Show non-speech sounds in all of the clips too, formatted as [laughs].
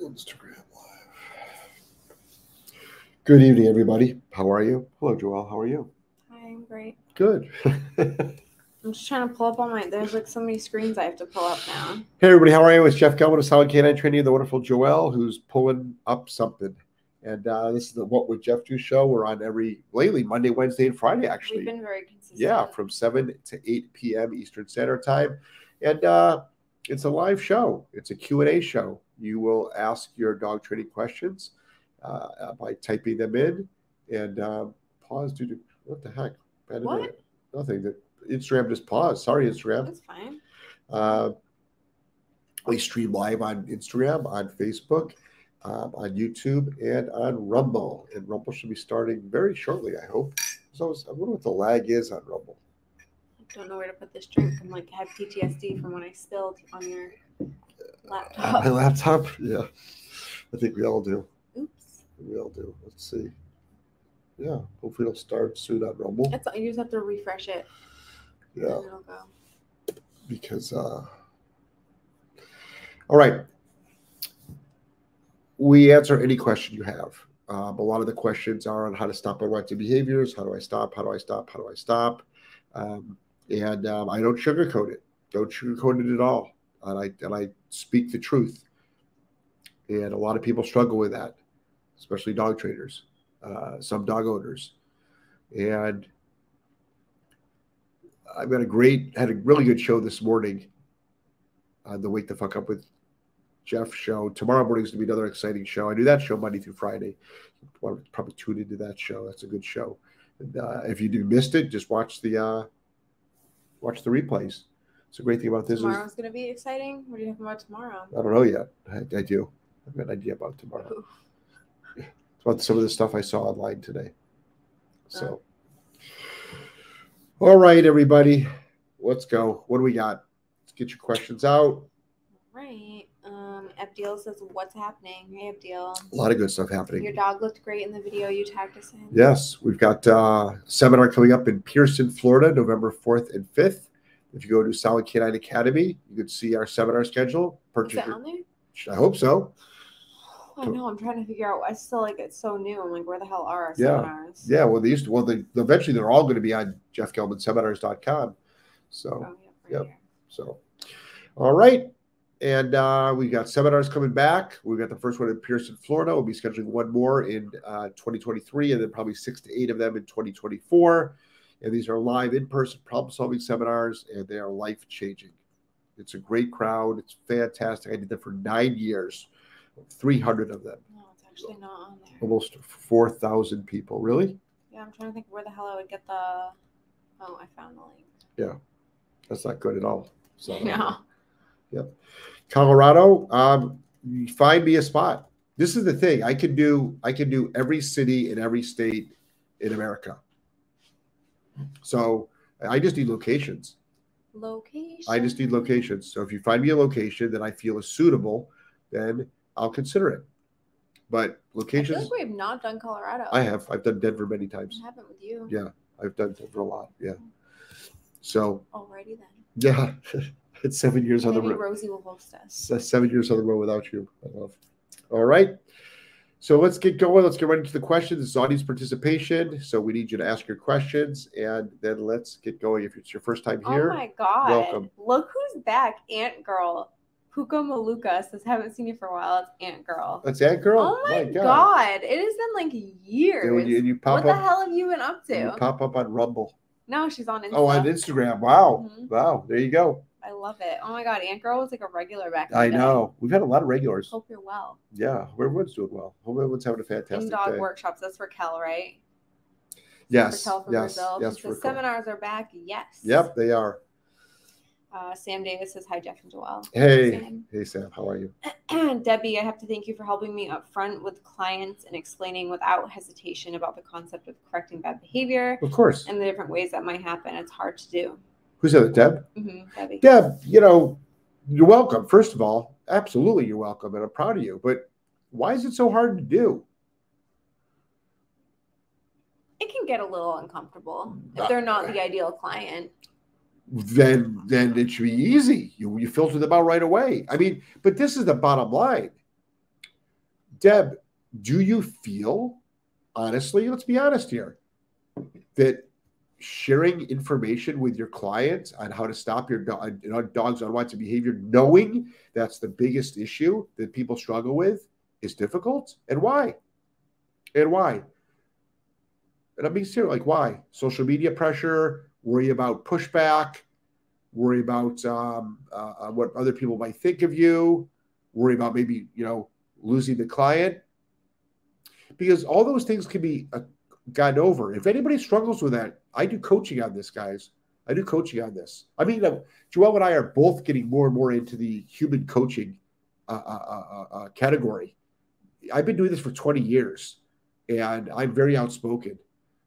Instagram Live. Good evening, everybody. How are you? Hello, Joel. How are you? Hi, I'm great. Good. [laughs] I'm just trying to pull up all my. There's like so many screens I have to pull up now. Hey, everybody. How are you? It's Jeff Gellman of Solid K9 Training, the wonderful Joel, who's pulling up something. And uh, this is the What Would Jeff Do show. We're on every lately Monday, Wednesday, and Friday, actually. We've been very consistent. Yeah, from 7 to 8 p.m. Eastern Standard Time. And uh, it's a live show. It's a Q&A show. You will ask your dog training questions uh, by typing them in and um, pause due to what the heck? What? Nothing. That Instagram just paused. Sorry, Instagram. That's fine. Uh, we stream live on Instagram, on Facebook, um, on YouTube, and on Rumble. And Rumble should be starting very shortly, I hope. So I wonder what the lag is on Rumble. I don't know where to put this drink. I'm like I have PTSD from when I spilled on your laptop. My laptop? Yeah. I think we all do. Oops. We all do. Let's see. Yeah. Hopefully it'll start soon on Rumble. It's you just have to refresh it. Yeah. It'll go. because uh all right we answer any question you have um, a lot of the questions are on how to stop unwanted behaviors how do i stop how do i stop how do i stop um, and um, i don't sugarcoat it don't sugarcoat it at all and i and i speak the truth and a lot of people struggle with that especially dog trainers uh, some dog owners and I've got a great, had a really good show this morning on the Wake the Fuck Up with Jeff show. Tomorrow morning is going to be another exciting show. I do that show Monday through Friday. Probably tune into that show. That's a good show. And uh, if you do missed it, just watch the uh, watch the replays. It's a great thing about this. Is, I Tomorrow's gonna be exciting. What are you talking about tomorrow? I don't know yet. I, I do. I've got an idea about tomorrow. It's about some of the stuff I saw online today. So, all right, everybody, let's go. What do we got? Let's get your questions out. Right. Um, says, "What's happening?" Hey, Abdil. A lot of good stuff happening. Your dog looked great in the video you tagged us in. Yes, we've got uh, a seminar coming up in Pierson, Florida, November 4th and 5th. If you go to Solid K9 Academy, you could see our seminar schedule. Is Purchase it your, on there? I hope so. I know. I'm trying to figure out. I still like it's so new. I'm like, where the hell are our Yeah. seminars? Yeah, well, they used to, well, they, eventually they're all going to be on jeffgellmanseminars.com. So, Oh, yep, right Yep. So, all right. And uh, we got seminars coming back. We've got the first one in Pierson, Florida. We'll be scheduling one more in uh, 2023, and then probably six to eight of them in 2024. And these are live in person problem solving seminars, and they are life changing. It's a great crowd. It's fantastic. I did that for nine years, 300 of them, No, it's actually not on there. almost 4,000 people. Really? Yeah, I'm trying to think where the hell I would get the. Oh, I found the link. Yeah, that's not good at all. So, [laughs] No. Colorado, um, find me a spot. This is the thing. I can do I can do every city in every state in America. So I just need locations. Location. I just need locations. So if you find me a location that I feel is suitable, then I'll consider it. But I feel locations like we have not done Colorado. I have. I've done Denver many I times. haven't with you. Yeah. I've done Denver a lot. Yeah. Mm. So Alrighty then. yeah, [laughs] it's seven years on the road. Rosie will host us. Seven years on the road without you. I love. All right. So let's get going. Let's get right into the questions. This is audience participation. So we need you to ask your questions and then let's get going. If it's your first time here, oh my god. welcome. Look who's back. Ant Girl. Puka Maluka says, haven't seen you for a while. It's Ant Girl. that's Ant girl. Oh my, god. It has been like years. And when you, and you pop what the hell have you been up you to? pop up on Rumble. No, she's on Insta. Oh, on Instagram. Wow. Mhm. Wow. There you go. Love it. Oh my god, Ant Girl was like a regular back. I know. We've had a lot of regulars. Hope you're well. Yeah. Everyone's doing well. Hope everyone's having a In fantastic dog day. workshops. That's Raquel, right? Yes. Raquel from Yes. Brazil. Yes. Raquel. seminars are back. Yes. Yep, they are. Uh, Sam Davis says, hi, Jeff and Joelle. Hey. Sam. Hey, Sam. How are you? [clears throat] Debbie, I have to thank you for helping me up front with clients and explaining without hesitation about the concept of correcting bad behavior Of course. and the different ways that might happen. It's hard to do. Who's that? Deb? hmm Deb, you know, you're welcome. First of all, absolutely you're welcome, and I'm proud of you. But why is it so hard to do? It can get a little uncomfortable Uh, if they're not the ideal client. Then then it should be easy. You you filter them out right away. I mean, but this is the bottom line. Deb, do you feel, honestly, let's be honest here, that sharing information with your clients on how to stop your dog, dog's unwanted behavior, knowing that's the biggest issue that people struggle with, is difficult? And why? And why? And I'm being serious. Like, why? Social media pressure, worry about pushback, worry about um, uh, uh, what other people might think of you, worry about maybe, you know, losing the client. Because all those things can be uh, gotten over. If anybody struggles with that, I do coaching on this, guys. I do coaching on this. I mean, uh, Joel and I are both getting more and more into the human coaching uh, uh, uh category. I've been doing this for 20 years, and I'm very outspoken.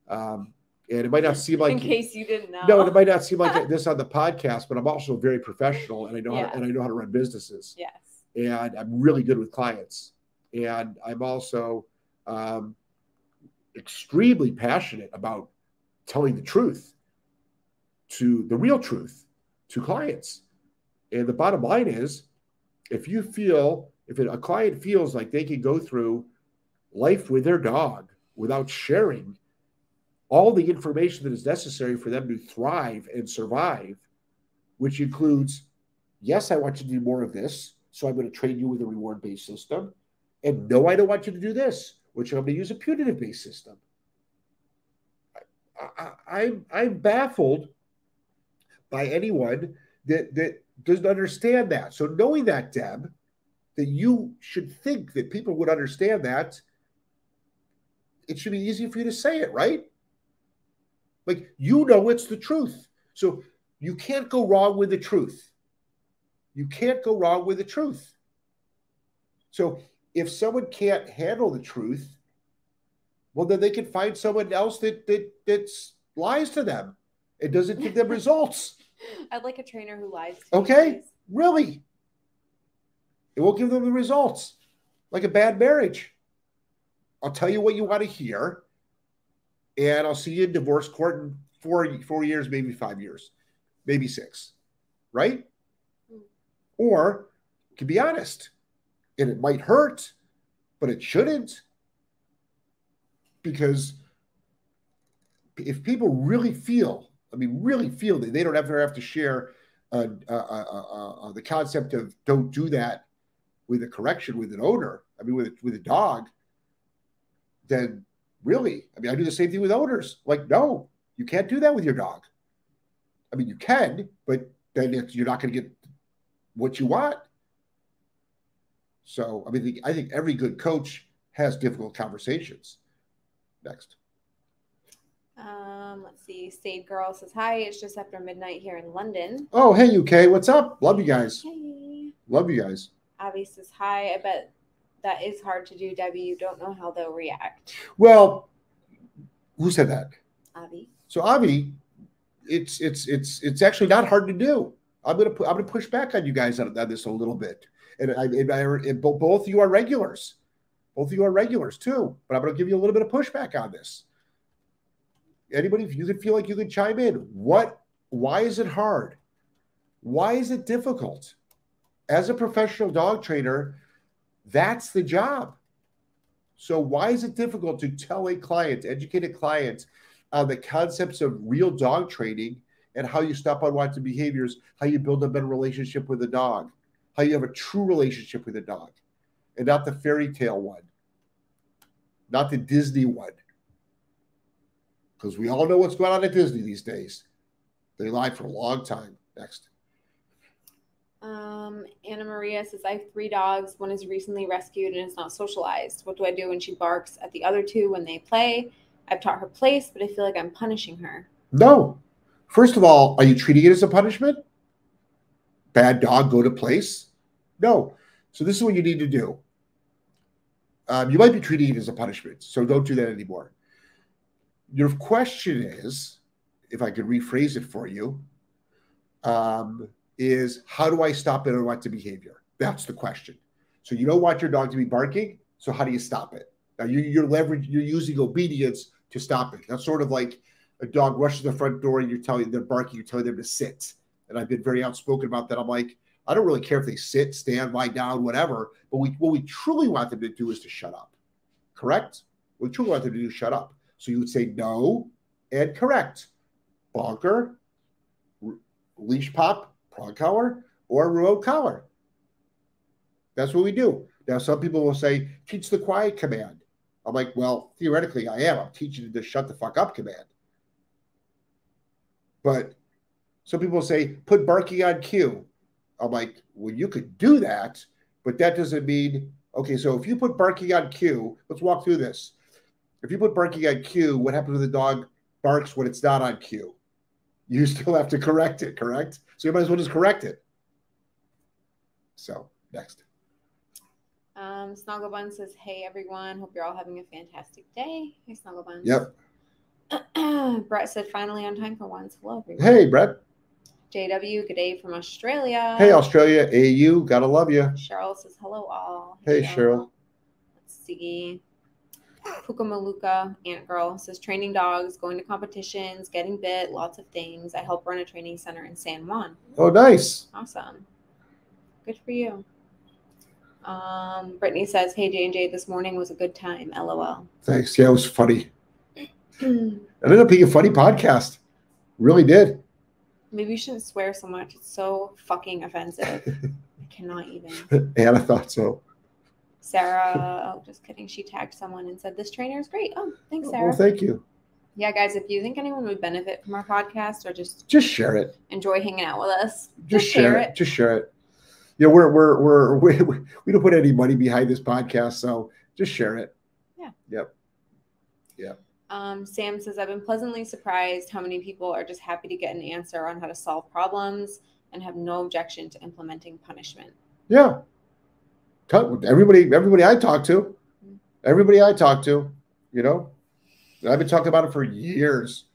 Um, and it might not seem like in case you didn't know. No, it might not seem like [laughs] this on the podcast, but I'm also very professional, and I know yeah. how, and I know how to run businesses. Yes. And I'm really good with clients, and I'm also um, extremely passionate about telling the truth to the real truth to clients. And the bottom line is, if you feel if a client feels like they can go through life with their dog without sharing all the information that is necessary for them to thrive and survive, which includes, yes, I want you to do more of this. So I'm going to train you with a reward based system. And no, I don't want you to do this, which I'm going to use a punitive based system. I, I'm, I'm baffled by anyone that, that doesn't understand that. So knowing that, Deb, that you should think that people would understand that, it should be easy for you to say it, right? Like you know it's the truth. So you can't go wrong with the truth. You can't go wrong with the truth. So if someone can't handle the truth, well, then they can find someone else that that that's lies to them. It doesn't give them [laughs] results. I'd like a trainer who lies. okay, really? It won't give them the results. Like a bad marriage. I'll tell you what you want to hear, and I'll see you in divorce court in four four years, maybe five years, maybe six, right? Mm. Or to be honest, and it might hurt, but it shouldn't, because if people really feel, I mean, really feel that they don't ever have to share uh, uh, uh, uh, the concept of don't do that with a correction with an owner, I mean, with a, with a dog, then Really? I mean, I do the same thing with owners. Like, no, you can't do that with your dog. I mean, you can, but then you're not going to get what you want. So, I mean, I think every good coach has difficult conversations. Next. Um, let's see. Sade Girl says, Hi, it's just after midnight here in London. Oh, hey, UK. What's up? Love you guys. Hey. Love you guys. Abby says, Hi. I bet that is hard to do, Debbie. You don't know how they'll react. Well, who said that? Avi. So Avi, it's it's it's it's actually not hard to do. I'm gonna put, I'm gonna push back on you guys on, on this a little bit, and I, I both of you are regulars, both of you are regulars too. But I'm gonna give you a little bit of pushback on this. Anybody, if you can feel like you can chime in, what? Why is it hard? Why is it difficult? As a professional dog trainer, that's the job. So, why is it difficult to tell a client, educate a client on the concepts of real dog training and how you stop unwanted behaviors, how you build a better relationship with a dog, how you have a true relationship with a dog, and not the fairy tale one, not the Disney one? Because we all know what's going on at Disney these days. They lied for a long time. Next. Um, Anna Maria says, I have three dogs. One is recently rescued and is not socialized. What do I do when she barks at the other two when they play? I've taught her place, but I feel like I'm punishing her. No. First of all, are you treating it as a punishment? Bad dog, go to place? No. So this is what you need to do. Um, you might be treating it as a punishment, so don't do that anymore. Your question is, if I could rephrase it for you, um, is how do I stop unwanted behavior? That's the question. So you don't want your dog to be barking. So how do you stop it? Now you, you're leverage, you're using obedience to stop it. That's sort of like a dog rushes the front door and you're telling they're barking, you're telling them to sit. And I've been very outspoken about that. I'm like, I don't really care if they sit, stand, lie down, whatever. But we what we truly want them to do is to shut up. Correct? What we truly want them to do is shut up. So you would say no and correct. Bonker, r- leash pop, prong collar, or remote collar. That's what we do. Now, some people will say, teach the quiet command. I'm like, well, theoretically, I am. I'm teaching you to shut the fuck up command. But some people say, put barking on cue. I'm like, well, you could do that, but that doesn't mean, okay, so if you put barking on cue, let's walk through this. If you put barking on cue, what happens when the dog barks when it's not on cue? You [laughs] still have to correct it, correct? So you might as well just correct it. So, next. Um, Snugglebun says, "Hey everyone, hope you're all having a fantastic day." Hey Snugglebun. Yep. [clears throat] Brett said, "Finally on time for once." Hello everyone. Hey, Brett. JW, good day from Australia. Hey, Australia. AU. Gotta love you. Cheryl says, "Hello all." Hey, Cheryl. Let's see. Pukamaluka, Ant Girl says training dogs, going to competitions, getting bit, lots of things. I help run a training center in San Juan. Oh, nice. Awesome. Good for you. Um, Brittany says, "Hey J and J, this morning was a good time. LOL." Thanks. Yeah, it was funny. [clears throat] It ended up being a funny podcast. Really did. Maybe you shouldn't swear so much. It's so fucking offensive. [laughs] I cannot even. Anna thought so. Sarah, oh, just kidding. She tagged someone and said, This trainer is great. Oh, thanks, oh, Sarah. Well, thank you. yeah, guys, if you think anyone would benefit from our podcast or just Just share it. enjoy hanging out with us, Just, share, it. Just share it. Yeah, we're we're we're [laughs] we, we, don't put any money behind this podcast, so just share it. Um, Sam says, I've been pleasantly surprised how many people are just happy to get an answer on how to solve problems and have no objection to implementing punishment. Yeah. Everybody, everybody I talk to, everybody I talk to, you know, I've been talking about it for years.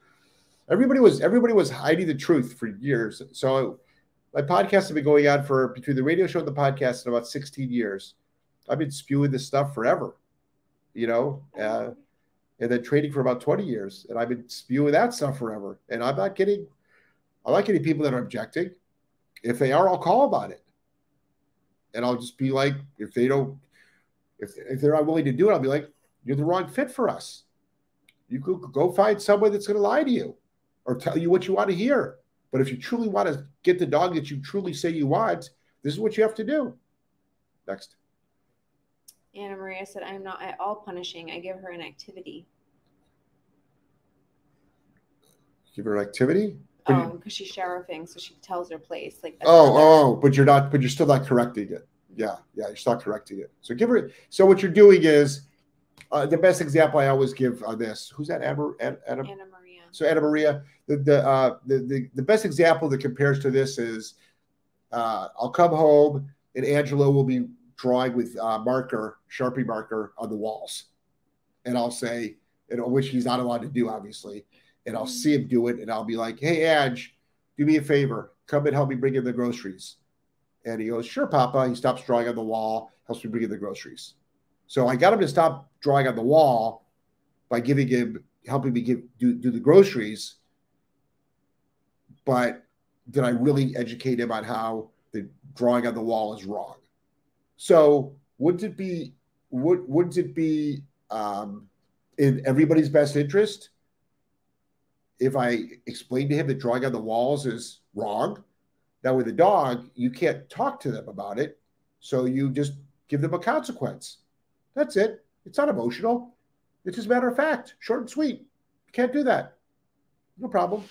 Everybody was everybody was hiding the truth for years. So my podcast has been going on for between the radio show and the podcast in about 16 years. I've been spewing this stuff forever, you know, uh, and then trading for about 20 years. And I've been spewing that stuff forever. And I'm not getting, I'm not getting people that are objecting. If they are, I'll call about it. And I'll just be like, if they don't, if, if they're not willing to do it, I'll be like, you're the wrong fit for us. You could go find someone that's going to lie to you or tell you what you want to hear. But if you truly want to get the dog that you truly say you want, this is what you have to do. Next. Anna Maria said, I'm not at all punishing. I give her an activity. Give her an activity. Oh, because she's sheriffing, so she tells her place. Like, Oh, oh, but you're not, but you're still not correcting it. Yeah, yeah, you're still correcting it. So give her. So what you're doing is uh, the best example I always give on this. Who's that? Anna, Anna, Anna Maria. So Anna Maria, the the, uh, the the the best example that compares to this is, uh, I'll come home and Angelo will be drawing with uh, marker, sharpie marker on the walls, and I'll say, know, which he's not allowed to do, obviously, and I'll see him do it, and I'll be like, hey, Ange, do me a favor, come and help me bring in the groceries, and he goes, sure, Papa. He stops drawing on the wall, helps me bring in the groceries. So I got him to stop drawing on the wall by giving him helping me give do, do the groceries. But did i really educate him on how the drawing on the wall is wrong so wouldn't it be would wouldn't it be um, in everybody's best interest if i explained to him that drawing on the walls is wrong now with a dog you can't talk to them about it so you just give them a consequence that's it it's not emotional it's just a matter of fact, short and sweet. Can't do that. No problem.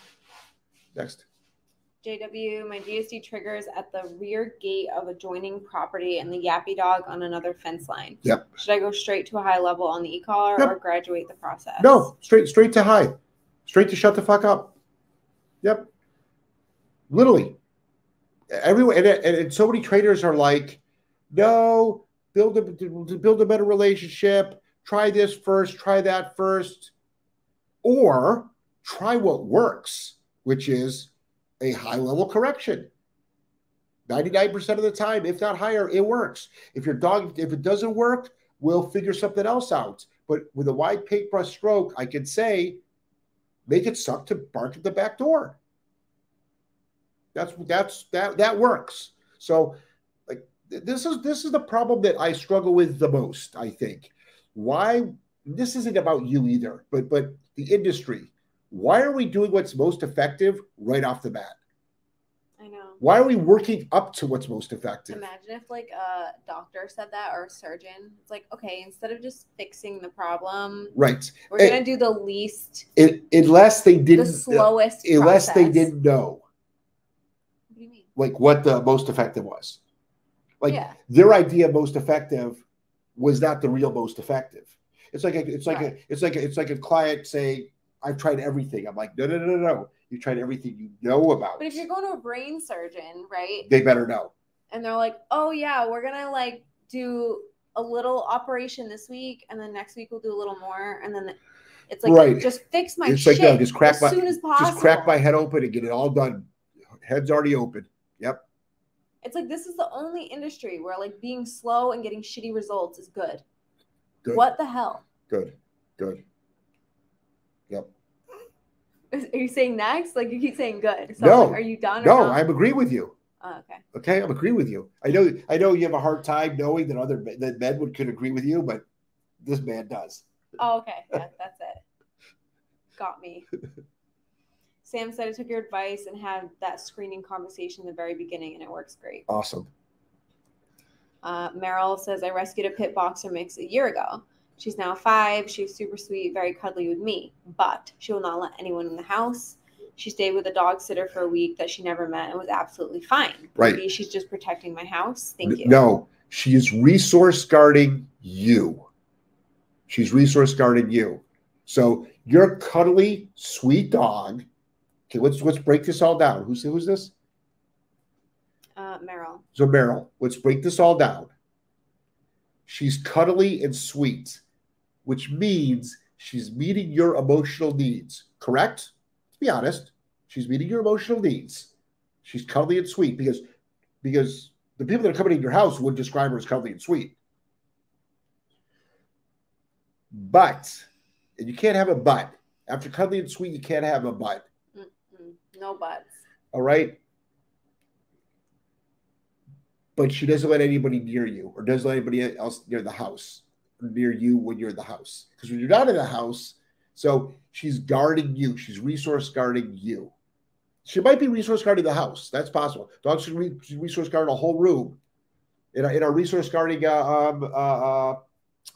Next. JW, my GSD triggers at the rear gate of adjoining property and the yappy dog on another fence line. Yep. Should I go straight to a high level on the e-collar Yep. or graduate the process? No, straight straight to high. Straight to shut the fuck up. Yep. Literally. Everyone and, and, and so many traders are like, no, build a build a better relationship. Try this first, try that first. Or try what works, which is a high level correction. 99% of the time, if not higher, it works. If your dog, if it doesn't work, we'll figure something else out. But with a wide paintbrush stroke, I could say, make it suck to bark at the back door. That's that's that that works. So, like this is this is the problem that I struggle with the most. I think why this isn't about you either, but but the industry. Why are we doing what's most effective right off the bat? I know. Why are we working up to what's most effective? Imagine if like a doctor said that or a surgeon. It's like, okay, instead of just fixing the problem, Right. we're Eh, gonna do the least, It, unless they didn't, the slowest. unless they didn't know What do you mean? like what the most effective was. Like yeah, their idea of most effective was not the real most effective. It's like a, it's like Right. a, it's like a, it's like a client saying, "I've tried everything." I'm like, no, no, no, no, no. You tried everything you know about. but if you're going to a brain surgeon, right, they better know. and they're like, oh yeah, we're gonna like do a little operation this week, and then next week we'll do a little more, and then it's like Right. just fix my It's shit like, no, just crack as my- soon as possible. Just crack my head open and get it all done. Head's already open. Yep. It's like this is the only industry where like being slow and getting shitty results is good. Good. What the hell? Good. Good. Yep. Are you saying next? Like you keep saying good. So No. like, are you done? Or No? I'm agree with you. Oh, okay. Okay, I'm agree with you. I know. I know you have a hard time knowing that other men- that men would could agree with you, but this man does. Oh, okay. Yeah, [laughs] that's it. Got me. [laughs] Sam said I took your advice and had that screening conversation in the very beginning, and it works great. Awesome. Uh, Meryl says I rescued a pit boxer mix a year ago. She's now five. She's super sweet, very cuddly with me, but she will not let anyone in the house. She stayed with a dog sitter for a week that she never met and was absolutely fine. Right. Maybe she's just protecting my house. Thank you. No, she is resource guarding you. She's resource guarding you. So your cuddly, sweet dog. Okay, let's let's break this all down. Who's who's this? Uh, Meryl. So Meryl, let's break this all down. She's cuddly and sweet, which means she's meeting your emotional needs. Correct? To be honest, she's meeting your emotional needs. She's cuddly and sweet because because the people that are coming in your house would describe her as cuddly and sweet. But and you can't have a but. After cuddly and sweet, you can't have a but. Mm-mm. No buts. All right. But she doesn't let anybody near you or doesn't let anybody else near the house near you when you're in the house. Because when you're not in the house, so she's guarding you. She's resource guarding you. She might be resource guarding the house. That's possible. Dogs should re- resource guard a whole room. In our, in our resource guarding uh, um, uh, uh,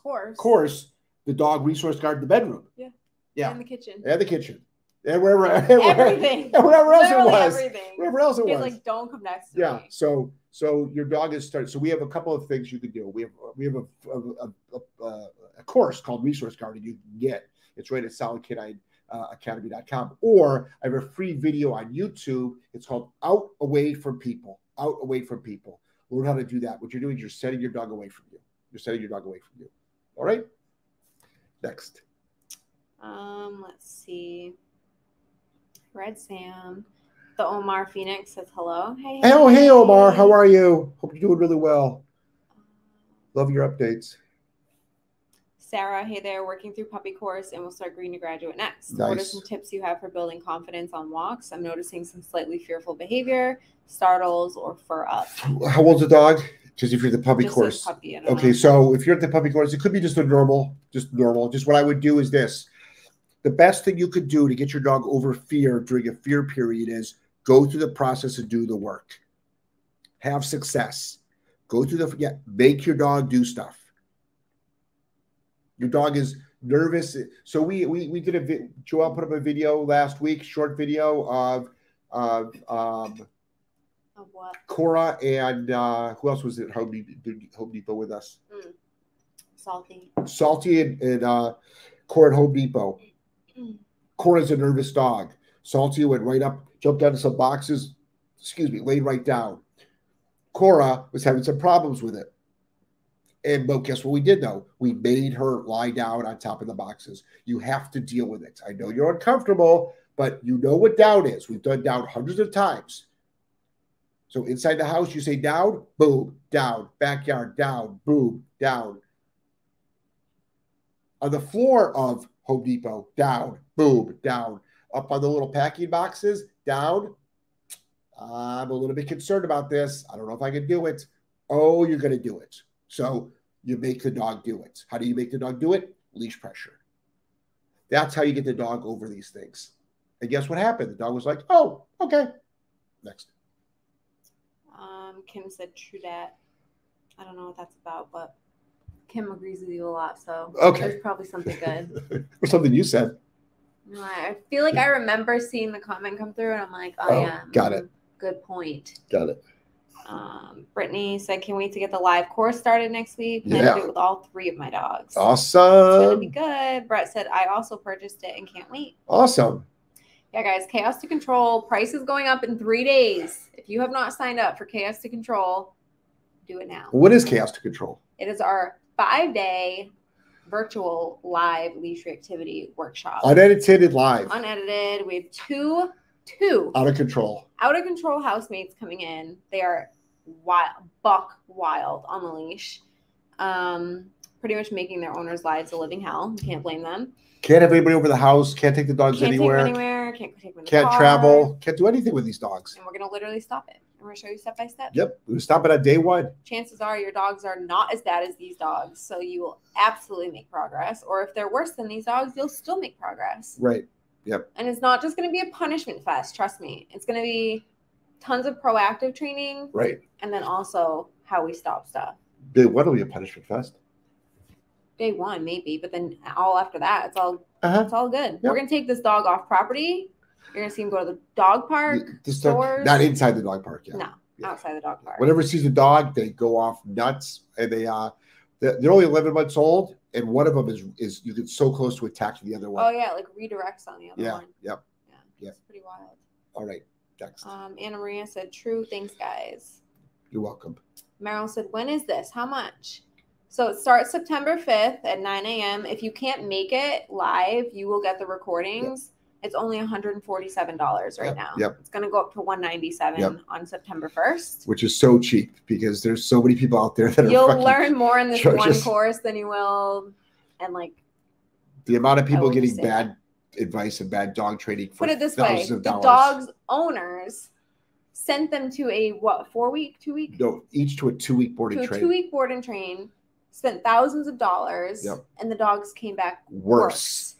course. course, the dog resource guarded the bedroom. Yeah. Yeah. In the kitchen. And the kitchen. And wherever, [laughs] and wherever, Everything. and wherever else it was. everything. Wherever else it He's was. like, don't come next to Yeah. me. So so your dog is started. So we have a couple of things you can do. We have we have a a, a, a, course called Resource Guarding you can get. It's right at solidcanine.academy.com. Or I have a free video on YouTube. It's called Out Away from People. Out Away from People. Learn how to do that. What you're doing is you're setting your dog away from you. You're setting your dog away from you. All right. Next. Um, let's see. Red Sam. The Omar Phoenix says hello. Hey. Oh, hey Omar, how are you? Hope you're doing really well. Love your updates. Sarah, hey there, working through puppy course and we'll start green to graduate next. Nice. What are some tips you have for building confidence on walks? I'm noticing some slightly fearful behavior, startles, or fur up. How old's the dog? Because if you're the puppy Just course. Puppy, Okay, know. so if you're at the puppy course, it could be just a normal, just normal. Just what I would do is this. The best thing you could do to get your dog over fear during a fear period is go through the process and do the work. Have success. Go through the yeah, make your dog do stuff. Your dog is nervous. So we we we did a Joel put up a video last week, short video of of um Of what? Cora and uh who else was at Home Depot, Home Depot with us? Salty. Salty and, and uh, Cora at Home Depot. Cora's a nervous dog. Salty went right up, jumped onto some boxes, excuse me, laid right down. Cora was having some problems with it. And but guess what we did though? We made her lie down on top of the boxes. You have to deal with it. I know you're uncomfortable, but you know what down is. We've done down hundreds of times. So inside the house, you say down, boom, down, backyard, down, boom, down. On the floor of Home Depot, down, boom, down. Up on the little packing boxes, down. I'm a little bit concerned about this. I don't know if I can do it. Oh, you're going to do it. So you make the dog do it. How do you make the dog do it? Leash pressure. That's how you get the dog over these things. And guess what happened? The dog was like, oh, okay. Next. Um, Kim said true that. I don't know what that's about, but Kim agrees with you a lot, so Okay. there's probably something good. [laughs] or something you said. No, I feel like I remember seeing the comment come through, and I'm like, oh, Oh, yeah, got mhm, Good point. Got it. Um, Brittany said, "Can't wait to get the live course started next week. Plan Yeah. to do it with all three of my dogs. It's gonna be good." Brett said, "I also purchased it and can't wait." Awesome. Yeah, guys, Chaos to Control price is going up in three days. If you have not signed up for Chaos to Control, do it now. What is chaos to control? It is our five day virtual live leash reactivity workshop. Unedited live. Unedited. We have two two Out of control. out of control housemates coming in. They are wild, buck wild on the leash. Um, pretty much making their owners' lives a living hell. You can't blame them. Can't have anybody over the house. Can't take the dogs Can't anywhere. take them anywhere. Can't take them in the Can't travel. Can't do anything with these dogs. And we're gonna literally stop it. And we're gonna show you step by step. Yep. We stop it on day one. chances are your dogs are not as bad as these dogs. So you will absolutely make progress. Or if they're worse than these dogs, you'll still make progress. Right. Yep. And it's not just going to be a punishment fest. Trust me. It's going to be tons of proactive training Right. and then also how we stop stuff. Day one will be a punishment fest. Day one, maybe, but then all after that, it's all Uh-huh. it's all good. Yep. We're gonna take this dog off property. You're gonna see him go to the dog park, This dog- stores. not inside the dog park. Yeah. No, Yeah. outside the dog park. Whenever sees a dog, they go off nuts, and they uh, they're they're only 11 months old, and one of them is is you get so close to attacking the other one. Oh yeah, like redirects on the other yeah. one. Yep. Yeah, Yep. it's pretty wild. All right. Next. Um, Anna Maria said, "True, thanks, guys." You're welcome. Meryl said, "When is this? How much?" So it starts September 5th at 9 a.m. If you can't make it live, you will get the recordings. It's only $147 right Yep, now. yep. It's going to go up to 197 Yep. on September 1st. Which is so cheap because there's so many people out there that are You'll learn more in this one course than you will and like the amount of people getting say bad advice and bad dog training for put it this way, the dollars. dog's owners sent them to a what, 4 week, 2 week No, each to a two week boarding to a train. 2 week board and train, spent thousands of dollars Yep. and the dogs came back Worse. worse.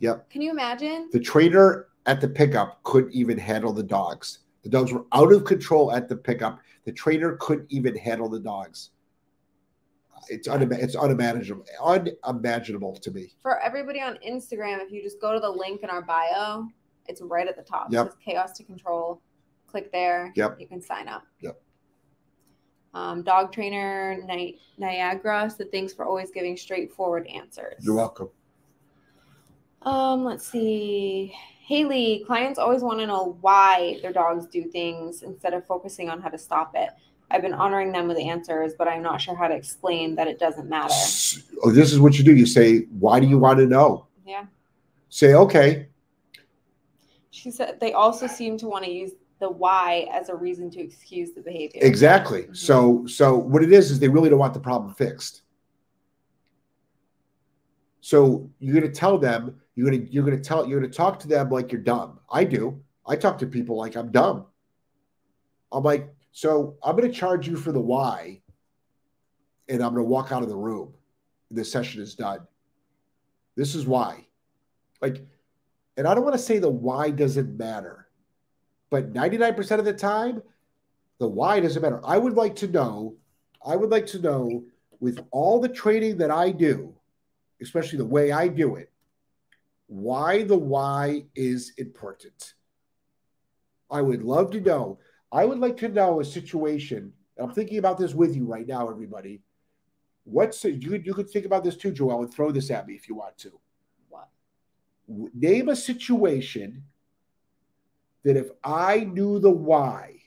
Yep. Can you imagine? The trainer at the pickup couldn't even handle the dogs. The dogs were out of control at the pickup. The trainer couldn't even handle the dogs. It's unima- it's unimaginable, unimaginable to me. For everybody on Instagram, if you just go to the link in our bio, it's right at the top. Yep. It says Chaos to Control. Click there. Yep. You can sign up. Yep. Um, dog trainer Ni- Niagara said thanks for always giving straightforward answers. You're welcome. Um, let's see. Haley, clients always want to know why their dogs do things instead of focusing on how to stop it. I've been honoring them with answers, but I'm not sure how to explain that it doesn't matter. Oh, this is what you do. You say, "Why do you want to know?" Yeah. Say, "Okay, She said they also seem to want to use the why as a reason to excuse the behavior. exactly." Mhm. So, so what it is is they really don't want the problem fixed. So you're going to tell them you're to you're to tell you're to talk to them like you're dumb. I do. I talk to people like I'm dumb. I'm like, so I'm to charge you for the why, and I'm to walk out of the room. The session is done. This is why. Like, and I don't want to say the why doesn't matter, but 99% of the time, the why doesn't matter. I would like to know, I would like to know with all the training that I do, especially the way I do it, why the why is important. I would love to know. I would like to know a situation, and I'm thinking about this with you right now, everybody. What's you could you could think about this too, Joel, and throw this at me if you want to. What? Name a situation that if I knew the why,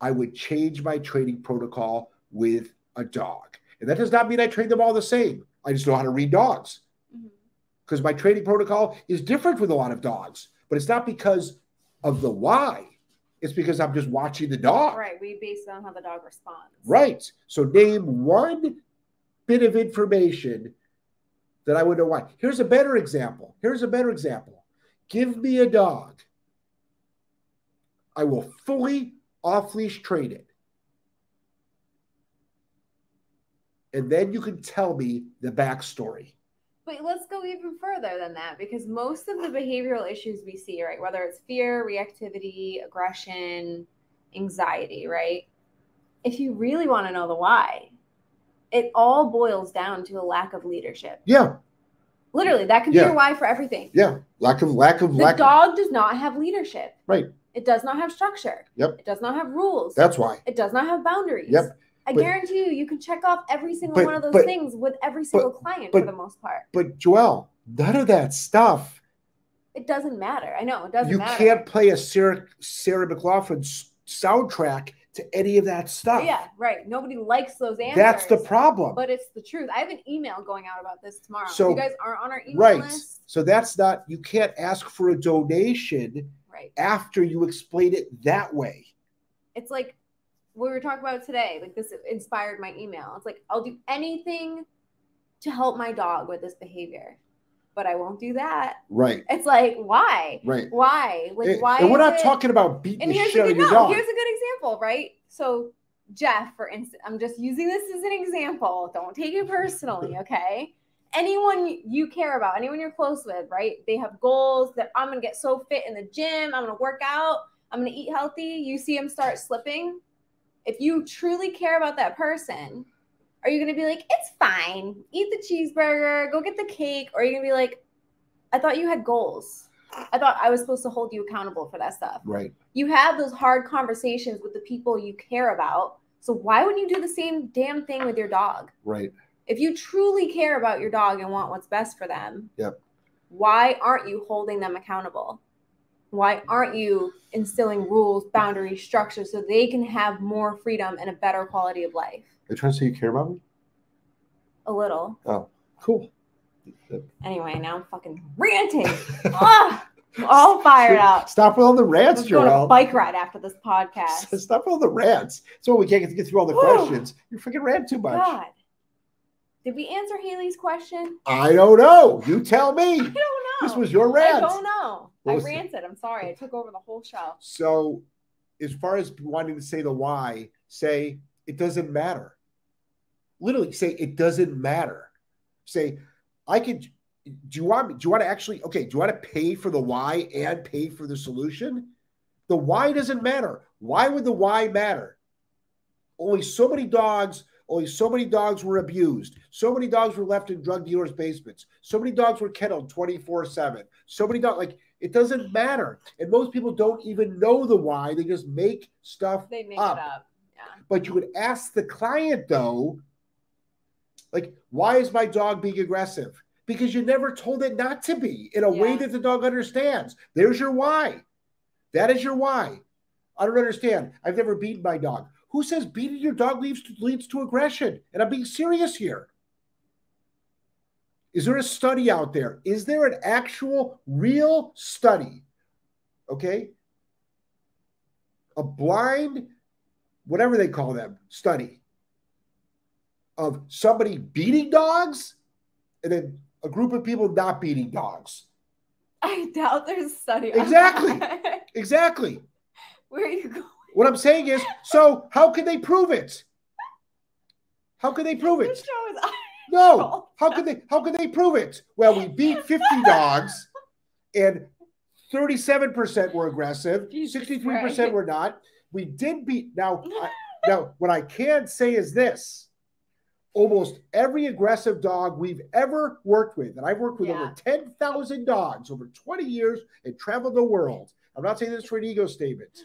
I would change my training protocol with a dog. And that does not mean I train them all the same. I just know how to read dogs. Because my training protocol is different with a lot of dogs, but it's not because of the why. It's because I'm just watching the dog. Right. We base it on how the dog responds. Right. So name one bit of information that I would know why. Here's a better example. Here's a better example. Give me a dog. I will fully off leash train it. And then you can tell me the backstory. But let's go even further than that because most of the behavioral issues we see, right, whether it's fear, reactivity, aggression, anxiety, right? If you really want to know the why, it all boils down to a lack of leadership. Yeah, Literally, that can Yeah. be your why for everything. yeah. Lack of lack of lack. The lack. dog does not have leadership. Right. It does not have structure. Yep. It does not have rules. That's why. it does not have boundaries. Yep. I But- guarantee you, you can check off every single But- one of those but- things with every single client for the most part. But Joelle, none of that stuff. It doesn't matter. I know it doesn't You matter. can't play a Sarah Sarah McLachlan soundtrack to any of that stuff. Yeah, right. Nobody likes those answers. That's the problem. But it's the truth. I have an email going out about this tomorrow. So- you guys aren't on our email right. list, So that's not you can't ask for a donation right. after you explain it that way. It's like we were talking about today. Like this inspired my email. It's like I'll do anything to help my dog with this behavior, but I won't do that. Right. It's like why? Right. Why? Like and, why? and we're not it- talking about beating And the here's shit a out of good your no, dog. here's a good example, right? So Jeff, for instance, I'm just using this as an example. Don't take it personally, [laughs] okay? Anyone you care about, anyone you're close with, right? They have goals that I'm gonna get so fit in the gym, I'm gonna work out, I'm gonna eat healthy. You see them start slipping. If you truly care about that person, are you gonna be like, it's fine, eat the cheeseburger, go get the cake, or are you gonna be like, I thought you had goals. I thought I was supposed to hold you accountable for that stuff right. you have those hard conversations with the people you care about. So why wouldn't you do the same damn thing with your dog? Right. If you truly care about your dog and want what's best for them, Yep. why aren't you holding them accountable? Why aren't you instilling rules, boundaries, structure so they can have more freedom and a better quality of life? Are you trying to say you care about me? A little. Oh, cool. Anyway, now I'm fucking ranting. ah, I'm all [laughs] fired up. Stop with all the rants, Let's go on bike ride after this podcast. [laughs] Stop with all the rants. So we can't get, get through all the questions. You're freaking rant too much. God. Did we answer Haley's question? I don't know. You tell me. I don't know. This was your rant. I don't know. What I ranted. I'm sorry. I took over the whole show. So, as far as wanting to say the why, say it doesn't matter. Literally, say it doesn't matter. Say, I could. Do you want me? Do you want to actually? Okay. Do you want to pay for the why and pay for the solution? The why doesn't matter. Why would the why matter? Only so many dogs. Only so many dogs were abused. So many dogs were left in drug dealers' basements. So many dogs were kenneled 24 7. So many dogs, like, it doesn't matter. And most people don't even know the why. They just make stuff They make up. it up. Yeah. But you would ask the client, though, like, why is my dog being aggressive? Because you never told it not to be in a way that the dog understands. There's your why. That is your why. I don't understand. I've never beaten my dog. Who says beating your dog leads to, leads to aggression? And I'm being serious here. Is there a study out there? Is there an actual, real study? Okay. A blind, whatever they call them, study of somebody beating dogs and then a group of people not beating dogs. I doubt there's a study. Exactly. Exactly. [laughs] Where are you going? What I'm saying is, so how can they prove it? How can they prove it? No. How can they how can they prove it? Well, we beat 50 [laughs] dogs and 37% were aggressive, 63% were not. We did beat now [laughs] I, now what I can say is this. Almost every aggressive dog we've ever worked with, and I've worked with Yeah. over 10,000 dogs over 20 years and traveled the world. I'm not saying this for an ego statement.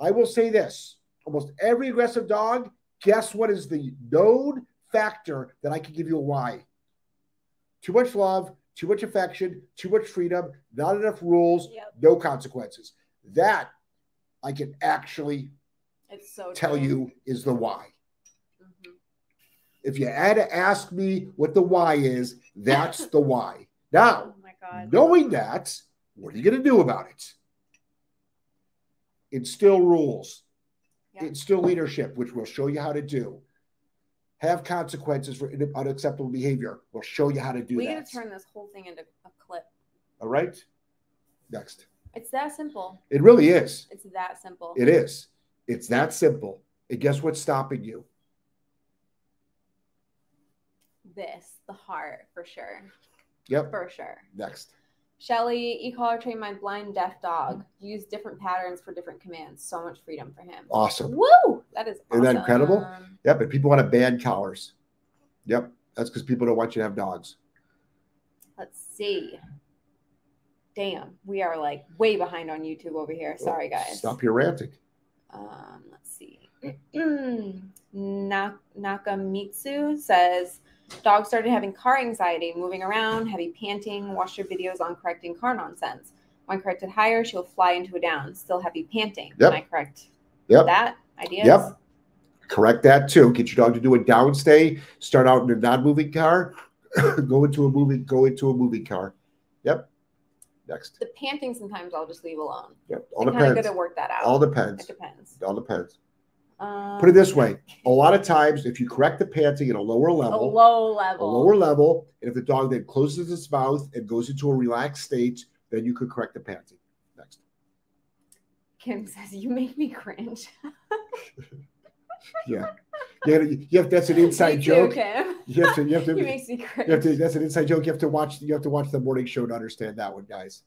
I will say this almost every aggressive dog, guess what is the known factor that I can give you a why? Too much love, too much affection, too much freedom, not enough rules, Yep. no consequences. That I can actually so tell true. you is the why. Mhm. If you had to ask me what the why is, that's the why. [laughs] Now, Oh knowing that, what are you going to do about it? Instill rules, Yeah. instill leadership, which we'll show you how to do. Have consequences for unacceptable behavior. We'll show you how to do we that. gotta turn this whole thing into a clip. All right. Next. It's that simple. It really is. It's that simple. It is. It's that simple. And guess what's stopping you? This, the heart, for sure. Yep. For sure. Next. Shelly, e-collar trained my blind deaf dog. Use different patterns for different commands. So much freedom for him. Awesome. Woo! That is Isn't that awesome. incredible? Yep. But people want to ban collars. Yep. That's because people don't want you to have dogs. Let's see. Damn, we are like way behind on YouTube over here. Sorry, guys. Stop your ranting. Um, let's see. [clears throat] Nak- Nakamitsu says dog started having car anxiety, moving around, heavy panting. Watch your videos on correcting car nonsense. When corrected higher, she'll fly into a down. Still heavy panting. Yep. Can I correct Yep. that? Ideas? Yep. Correct that too. Get your dog to do a down stay. Start out in a non-moving car. [laughs] go into a moving. Go into a moving car. Yep. Next. The panting sometimes I'll just leave alone. Yep. All I'm kind of depends. good to work that out. All depends. It depends. All depends. Um, Put it this way: a lot of times, if you correct the panting at a lower level, A level, a lower level, and if the dog then closes its mouth and goes into a relaxed state, then you could correct the panting. Next. Kim says, "You make me cringe." Yeah. You have, you have that's an inside joke. Kim. You have to. You have to. [laughs] You makes me cringe. have to. That's an inside joke. You have to watch. You have to watch the morning show to understand that one, guys.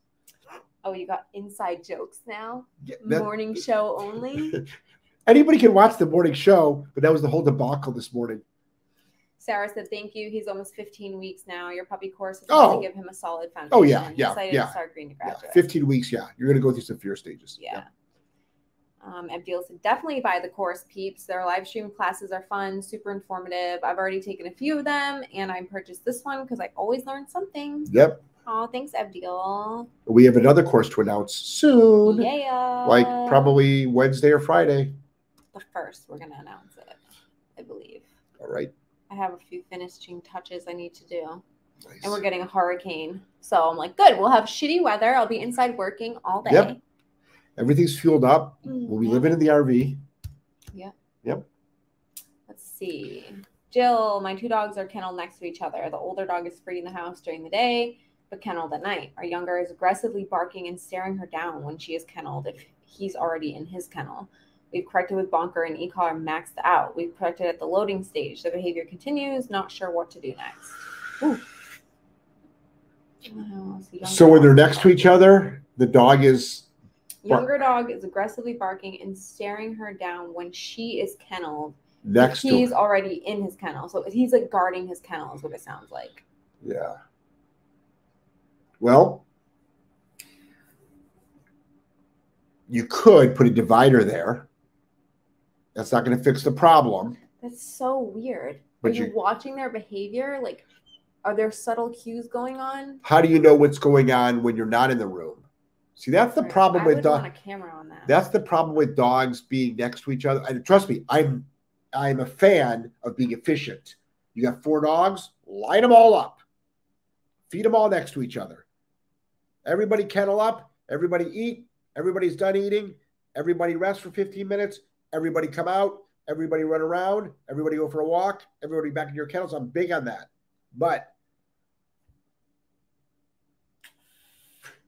Oh, you got inside jokes now. Yeah, that- Morning show only. [laughs] Anybody can watch the morning show, but that was the whole debacle this morning. Sarah said, "Thank you. He's almost 15 weeks now. Your puppy course is Oh. going to give him a solid foundation. Oh, yeah, yeah, Excited yeah. to start green to Yeah, graduate. 15 weeks. Yeah, you're going to go through some fear stages. Yeah. Um, Abdul said, definitely buy the course, peeps. Their live stream classes are fun, super informative. I've already taken a few of them, and I purchased this one because I always learn something. Yep. Oh, thanks, Abdul. We have another course to announce soon, Yeah. like probably Wednesday or Friday. The first. We're gonna announce it, I believe. All right. I have a few finishing touches I need to do. Nice. and we're getting a hurricane. So I'm like, good. We'll have shitty weather. I'll be inside working all day. Yep. Everything's fueled up. Mm, We'll be living in the RV. Yep. Yep. Let's see. Jill, my two dogs are kenneled next to each other. The older dog is free in the house during the day, but kenneled at night. Our younger is aggressively barking and staring her down when she is kenneled if he's already in his kennel. We've corrected with bonker and e-collar maxed out. We've corrected at the loading stage. The behavior continues, not sure what to do next. Ooh. So when they're next to each other, the dog is Younger dog is aggressively barking and staring her down when she is kenneled. next to he's already in his kennel. So he's like guarding his kennel, is what it sounds like. Yeah. Well, you could put a divider there. That's not going to fix the problem. That's so weird. Are you, you- watching their behavior? Like, are there subtle cues going on? How do you know what's going on when you're not in the room? See, that's the problem I with dogs. camera on that. That's the problem with dogs being next to each other. And trust me, I'm I'm a fan of being efficient. You got four dogs, line them all up, feed them all next to each other. Everybody kennel up, everybody eat, everybody's done eating, everybody rest for 15 minutes, everybody come out, everybody run around, everybody go for a walk, everybody back in your kennels. I'm big on that. But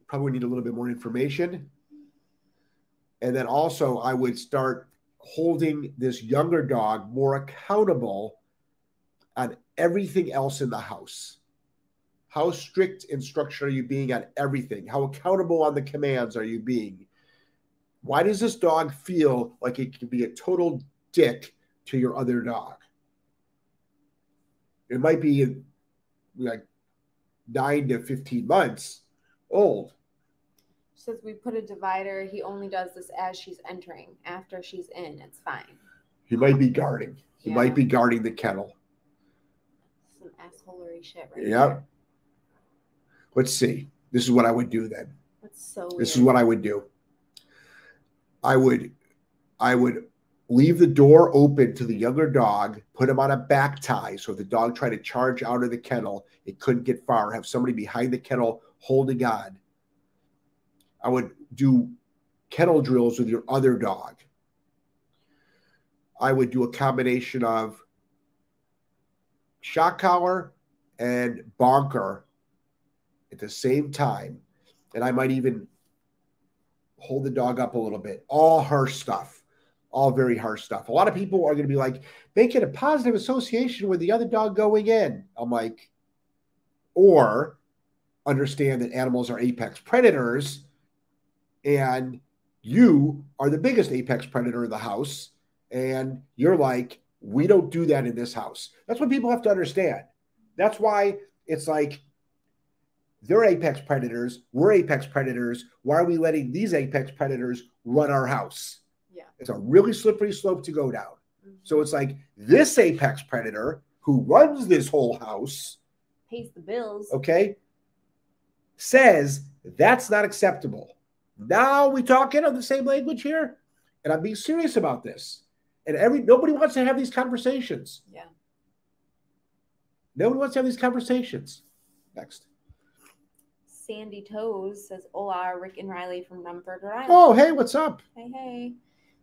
probably need a little bit more information. And then also, I would start holding this younger dog more accountable on everything else in the house. How strict and structured are you being on everything? How accountable on the commands are you being? Why does this dog feel like it can be a total dick to your other dog? It might be like nine to 15 months old. Says we put a divider. He only does this as she's entering. After she's in, it's fine. He might be guarding. He Yeah. might be guarding the kennel. Some assholery shit right Yep. there. Let's see. This is what I would do then. That's so weird. This is what I would do. I would I would leave the door open to the younger dog, put him on a back tie. So if the dog tried to charge out of the kennel, it couldn't get far. Have somebody behind the kennel holding on. I would do kennel drills with your other dog. I would do a combination of shock collar and bonker at the same time. And I might even hold the dog up a little bit. All harsh stuff, all very harsh stuff. A lot of people are going to be like, make it a positive association with the other dog going in. I'm like, or understand that animals are apex predators and you are the biggest apex predator in the house. And you're like, we don't do that in this house. That's what people have to understand. That's why it's like they're apex predators. We're apex predators. Why are we letting these apex predators run our house? Yeah. It's a really slippery slope to go down. So mm-hmm. it's like this apex predator who runs this whole house, pays the bills. okay, says that's not acceptable. Now we talking on the same language here, and I'm being serious about this. And every nobody wants to have these conversations. Yeah. Nobody wants to have these conversations. Next. Sandy Toes says, Hola, Rick and Riley from Rumford, Rhode Island. Oh, hey, what's up? Hey, hey.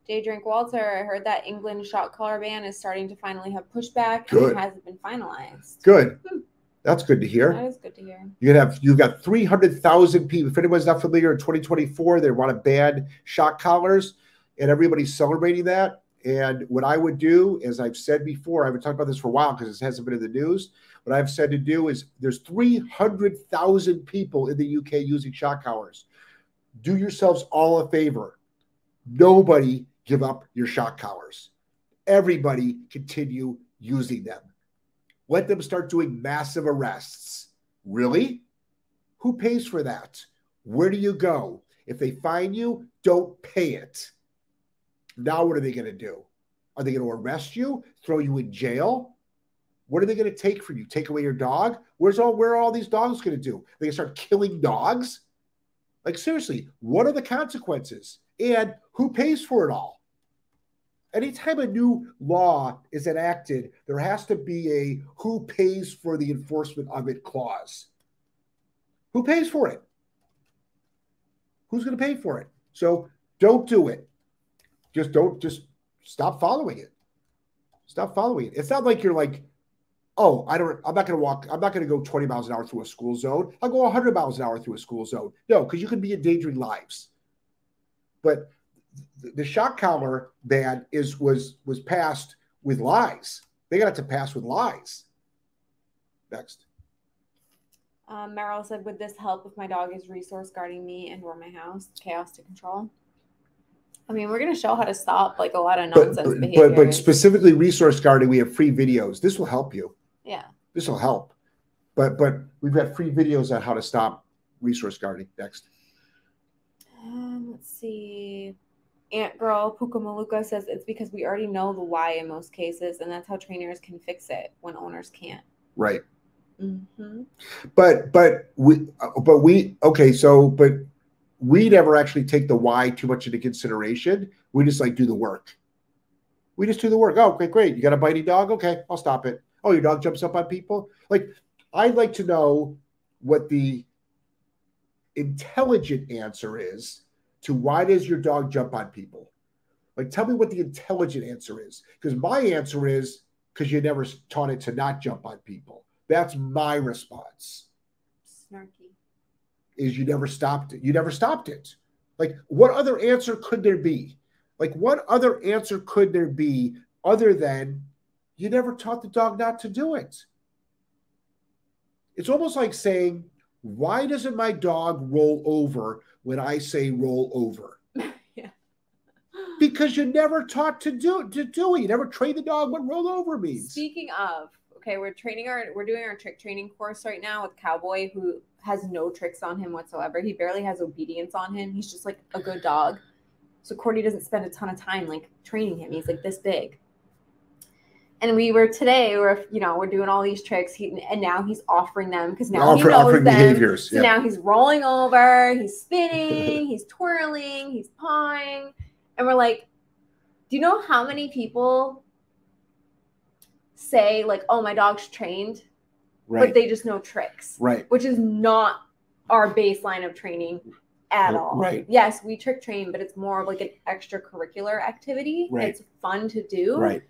J Drink Walter, I heard that England shock collar ban is starting to finally have pushback Good. and hasn't been finalized. Good. Hmm. That's good to hear. That is good to hear. You have you've got three hundred thousand people. If anyone's not familiar, in 2024 they want to ban shock collars, and everybody's celebrating that. And what I would do, as I've said before, I've been talking about this for a while because it hasn't been in the news. What I've said to do is there's 300,000 people in the UK using shock collars. Do yourselves all a favor. Nobody give up your shock collars. Everybody continue using them. Let them start doing massive arrests. Really? Who pays for that? Where do you go? If they fine you, don't pay it. Now, what are they going to do? Are they going to arrest you, throw you in jail? What are they going to take from you? Take away your dog? Where's all where are all these dogs going to do? They going to start killing dogs? Like seriously, what are the consequences? And who pays for it all? Anytime a new law is enacted, there has to be a who pays for the enforcement of it clause. Who pays for it? Who's going to pay for it? So don't do it. Just don't, just stop following it. Stop following it. It's not like you're like, oh, I don't, I'm not going to walk, I'm not going to go 20 miles an hour through a school zone. I'll go 100 miles an hour through a school zone. No, because you could be endangering lives. But the shock collar ban is was was passed with lies. They got it to pass with lies. Next. Um, Meryl said, Would this help if my dog is resource guarding me and run my house? Chaos to control. I mean, we're going to show how to stop like a lot of But nonsense but, behavior. but but specifically resource guarding, we have free videos. This will help you. Yeah. This will help. But but we've got free videos on how to stop resource guarding. Next. Um, let's see. Ant Girl Pukamaluka says it's because we already know the why in most cases, and that's how trainers can fix it when owners can't. Right. Mm-hmm. But but we uh, but we okay. So but we never actually take the why too much into consideration. We just like do the work. We just do the work. Oh, okay, great. You got a biting dog? Okay, I'll stop it. Oh, your dog jumps up on people? Like, I'd like to know what the intelligent answer is to why does your dog jump on people? Like, tell me what the intelligent answer is. Because my answer is because you never taught it to not jump on people. That's my response Snarky. is you never stopped it. You never stopped it. Like, what other answer could there be? Like, what other answer could there be other than you never taught the dog not to do it? It's almost like saying, why doesn't my dog roll over when I say roll over? [laughs] Yeah. Because you never taught to do to do it. You never trained the dog what roll over means. Speaking of, okay, we're training our we're doing our trick training course right now with Cowboy, who has no tricks on him whatsoever. He barely has obedience on him. He's just like a good dog. So Courtney doesn't spend a ton of time like training him. He's like this big. And we were today, we're you know we're doing all these tricks, he, and now he's offering them because now he Offer, knows offering them. behaviors. So Yeah. now he's rolling over, he's spinning, [laughs] he's twirling, he's pawing. And we're like, do you know how many people say, like, oh, my dog's trained, but they just know tricks, right. which is not our baseline of training at all. Right. Yes, we trick train, but it's more of like an extracurricular activity. Right. It's fun to do Right.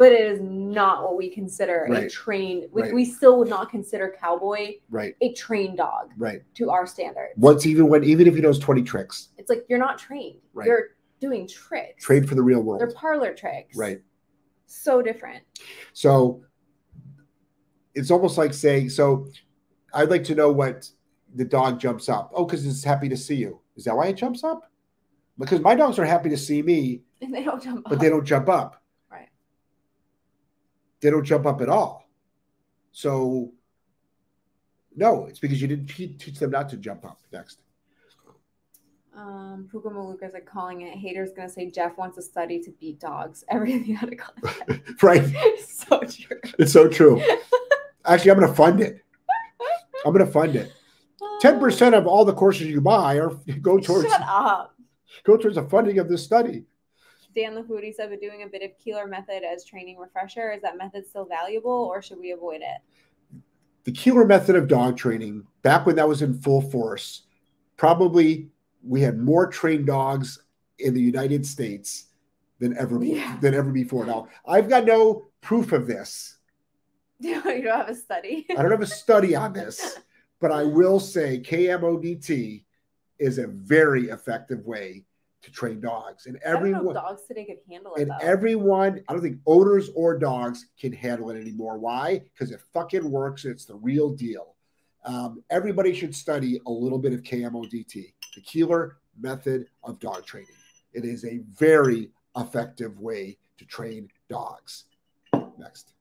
But it is not what we consider a trained we, Right. we still would not consider cowboy Right. a trained dog Right. to our standards Once even when even if he knows 20 tricks. it's like you're not trained Right. you're doing tricks. Trained for the real world. They're parlor tricks. Right. So different. So it's almost like saying, so I'd like to know what the dog jumps up. Oh, because it's happy to see you. Is that why it jumps up? Because my dogs are happy to see me, And [laughs] they don't jump but up. they don't jump up. They don't jump up at all. So no, it's because you didn't te- teach them not to jump up. Next. Um, Puka Malukas are calling it. Haters gonna say Jeff wants a study to beat dogs. [laughs] Everything out of context. [laughs] Right. so true. It's so true. Actually, I'm going to fund it. [laughs] I'm going to fund it. Ten percent of all the courses you buy are go towards Shut up. go towards the funding of this study. Dan Foodie said, "We're doing a bit of Koehler method as training refresher. Is that method still valuable, or should we avoid it?" The Koehler method of dog training, back when that was in full force, probably we had more trained dogs in the United States than ever Yeah. than ever before. Now, I've got no proof of this. [laughs] you don't have a study. I don't have a study on this, but I will say KMODT is a very effective way to train dogs. And I don't know everyone dogs today could handle it and though. everyone, I don't think owners or dogs can handle it anymore. Why? Because it fucking works. It's the real deal. Um, everybody should study a little bit of KMODT, the Koehler method of dog training. It is a very effective way to train dogs. Next.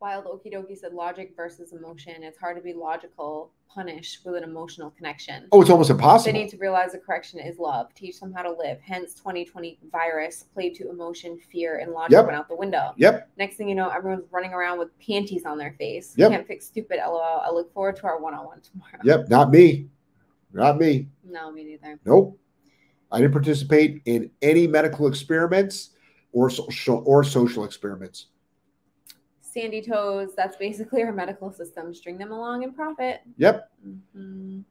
Wild Okie Dokie said, "Logic versus emotion. It's hard to be logical, punish with an emotional connection." Oh, it's almost impossible. They need to realize the correction is love. Teach them how to live. Hence, 2020 virus played to emotion, fear, and logic Yep. went out the window. Yep. Next thing you know, everyone's running around with panties on their face. Yep. Can't fix stupid LOL. I look forward to our one-on-one tomorrow. Yep. Not me. Not me. No, me neither. Nope. I didn't participate in any medical experiments or social or social experiments. Sandy toes. That's basically our medical system. String them along and profit. Yep. Mhm.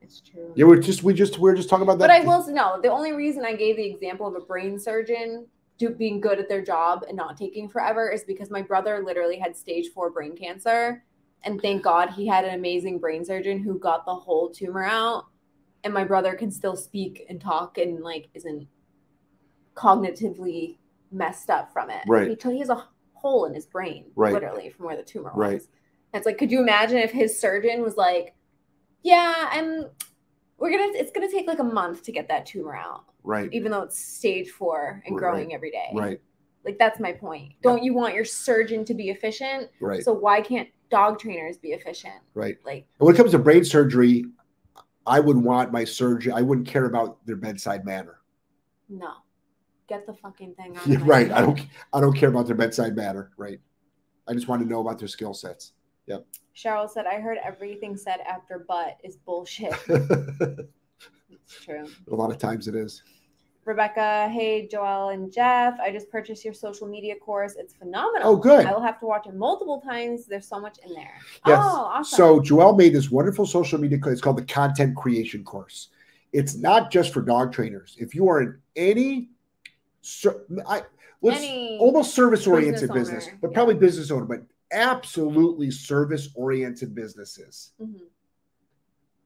It's true. Yeah, we're just we just we're just talking about that. But I will say no. The only reason I gave the example of a brain surgeon do, being good at their job and not taking forever is because my brother literally had stage four brain cancer, and thank God he had an amazing brain surgeon who got the whole tumor out, and my brother can still speak and talk and like isn't cognitively messed up from it. Right. He, he has a hole in his brain, Right. literally from where the tumor was. Right. And it's like, could you imagine if his surgeon was like, "Yeah, I'm. We're gonna. It's gonna take like a month to get that tumor out, Right. even though it's stage four and Right. growing every day. Right. Like that's my point. Don't you want your surgeon to be efficient? Right. So why can't dog trainers be efficient? Right. Like, And when it comes to brain surgery, I would want my surgeon. I wouldn't care about their bedside manner. no, get the fucking thing [laughs] out. Yeah, right. I don't. I don't care about their bedside manner. Right. I just want to know about their skill sets. Yep. Cheryl said, "I heard everything said after but is bullshit." [laughs] it's true. A lot of times it is. Rebecca, hey Joel and Jeff, I just purchased your social media course. It's phenomenal. Oh, good. I will have to watch it multiple times. There's so much in there. Yes. Oh, awesome. So Joel made this wonderful social media course. It's called the Content Creation Course. It's not just for dog trainers. If you are in any, ser- I let's Any almost service oriented business business, but yeah. probably business owner, but absolutely service oriented businesses Mhm.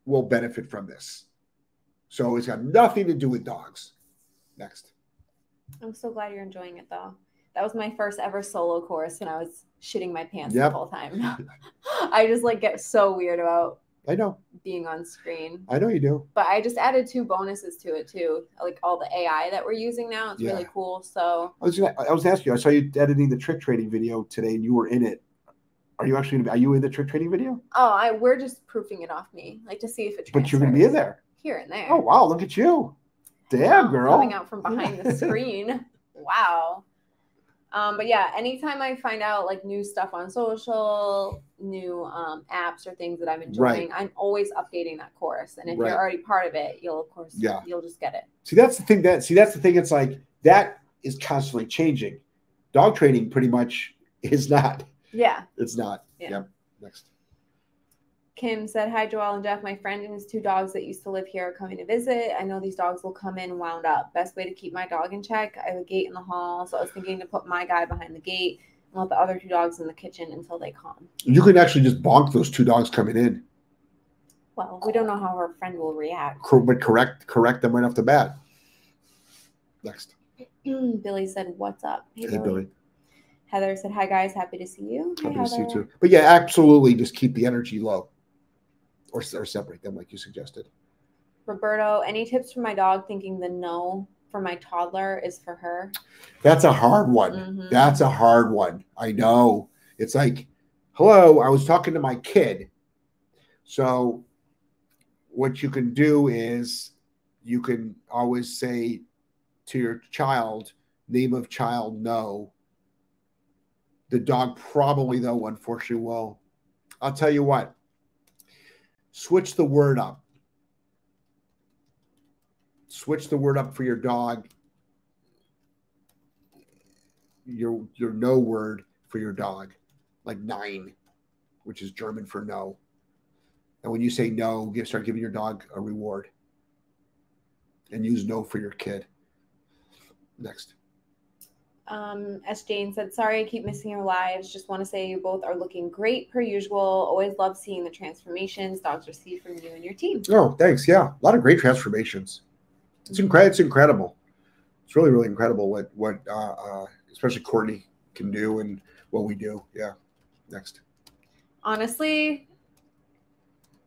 will benefit from this. So it's got nothing to do with dogs. Next. I'm so glad you're enjoying it though. That was my first ever solo course, and I was shitting my pants Yep. the whole time. [laughs] I just like get so weird about I know. being on screen. I know you do. But I just added two bonuses to it too, like all the AI that we're using now. It's Yeah. really cool. So I was gonna, I was asking you. I saw you editing the trick training video today, and you were in it. Are you actually? Gonna be, are you in the trick training video? oh, I we're just proofing it off me, like to see if it. But you're gonna be in there. here and there. Oh wow! Look at you. Damn, oh, girl. Coming out from behind the [laughs] screen. Wow. Um, but yeah, anytime I find out like new stuff on social, new um, apps or things that I'm enjoying, I'm always updating that course. And if Right. you're already part of it, you'll of course Yeah. you'll just get it. See, that's the thing. That see, that's the thing. It's like that is constantly changing. Dog training pretty much is not. Yeah. It's not. Yeah. Yep. Next. Kim said, Hi, Joel and Jeff. My friend and his two dogs that used to live here are coming to visit. I know these dogs will come in wound up. Best way to keep my dog in check. I have a gate in the hall, so I was thinking to put my guy behind the gate and let the other two dogs in the kitchen until they calm. You can actually just bonk those two dogs coming in, Well, we don't know how her friend will react. but correct correct them right off the bat. Next. [clears throat] Billy said, "What's up?" Hey, Billy. Heather said, "Hi guys, happy to see you." Hey, Happy to see you too. But yeah, absolutely just keep the energy low. Or, or separate them like you suggested. Roberto, any tips for my dog thinking the no for my toddler is for her? That's a hard one. Mhm. That's a hard one. I know. It's like, hello, I was talking to my kid. So, what you can do is you can always say to your child, name of child, no. The dog probably, though, unfortunately, will. I'll tell you what, switch the word up. Switch the word up for your dog your your no word for your dog, like nein, which is German for no. And when you say no, give start giving your dog a reward. And use no for your kid. Next. Um, as Jane said, sorry I keep missing your lives. Just want to say you both are looking great per usual. Always love seeing the transformations dogs receive from you and your team. Oh, thanks. Yeah, a lot of great transformations. It's incredible. It's incredible. It's really, really incredible what what uh, uh, especially Courtney can do and what we do. Yeah. Next. Honestly,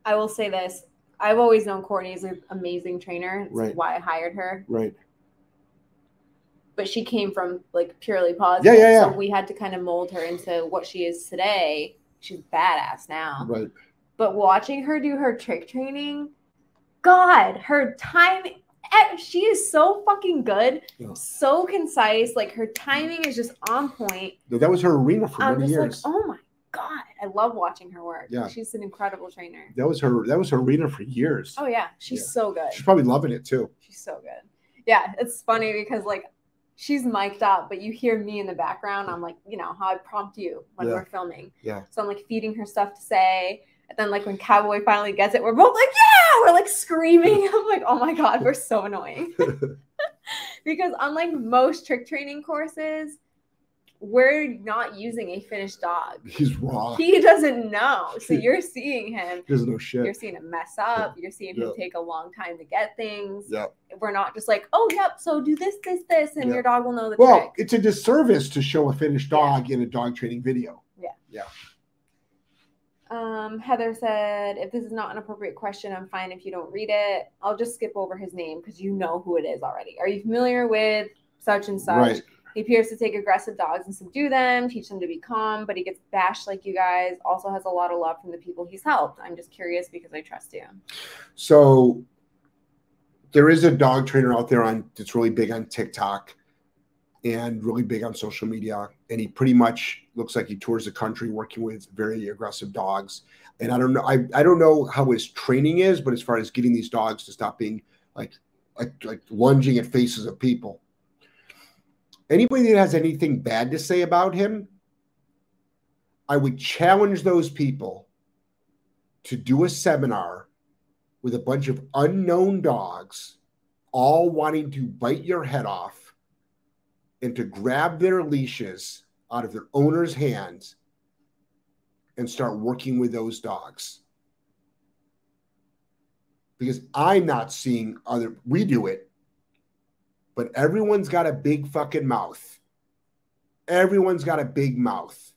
I will say this. I've always known Courtney is an amazing trainer. It's Right. why I hired her. Right. But she came from like purely positive. Yeah, yeah, yeah. So we had to kind of mold her into what she is today. She's badass now. Right. But watching her do her trick training, God, her time, she is so fucking good, Yeah. so concise. Like her timing is just on point. That was her arena for I'm many just years. like, oh my God, I love watching her work. Yeah. She's an incredible trainer. That was her. That was her arena for years. Oh, yeah, she's Yeah. so good. She's probably loving it too. She's so good. Yeah, it's funny because like she's mic'd up, but you hear me in the background. I'm like, you know, how I prompt you when Yeah. we're filming. Yeah. So I'm like feeding her stuff to say. And then like when Cowboy finally gets it, we're both like, yeah, we're like screaming. [laughs] I'm like, oh my God, we're so annoying. [laughs] [laughs] because unlike most trick training courses, we're not using a finished dog. He's raw. He doesn't know. So you're seeing him. doesn't know shit. You're seeing him mess up. You're seeing him Yeah. take a long time to get things Yeah. we're not just like, oh, yep, so do this, this, this, and Yeah. your dog will know the Well, trick. it's a disservice to show a finished Yeah. dog in a dog training video. Yeah. Yeah. Um, Heather said, if this is not an appropriate question, I'm fine if you don't read it. I'll just skip over his name because you know who it is already. Are you familiar with such and such? Right. He appears to take aggressive dogs and subdue them, teach them to be calm, but he gets bashed like you guys. Also has a lot of love from the people he's helped. I'm just curious because I trust you. So there is a dog trainer out there on that's really big on TikTok and really big on social media. And he pretty much looks like he tours the country working with very aggressive dogs. And I don't know, I, I don't know how his training is, but as far as getting these dogs to stop being like like like lunging at faces of people. Anybody that has anything bad to say about him, I would challenge those people to do a seminar with a bunch of unknown dogs, all wanting to bite your head off and to grab their leashes out of their owner's hands and start working with those dogs. Because I'm not seeing other, we do it, but everyone's got a big fucking mouth. Everyone's got a big mouth.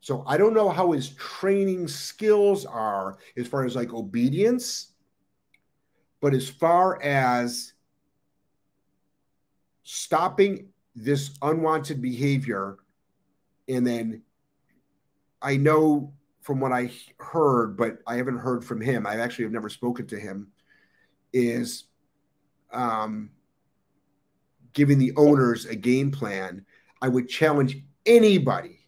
So I don't know how his training skills are as far as like obedience, but as far as stopping this unwanted behavior, and then I know from what I heard, but I haven't heard from him. I actually have never spoken to him. Is um, giving the owners a game plan. I would challenge anybody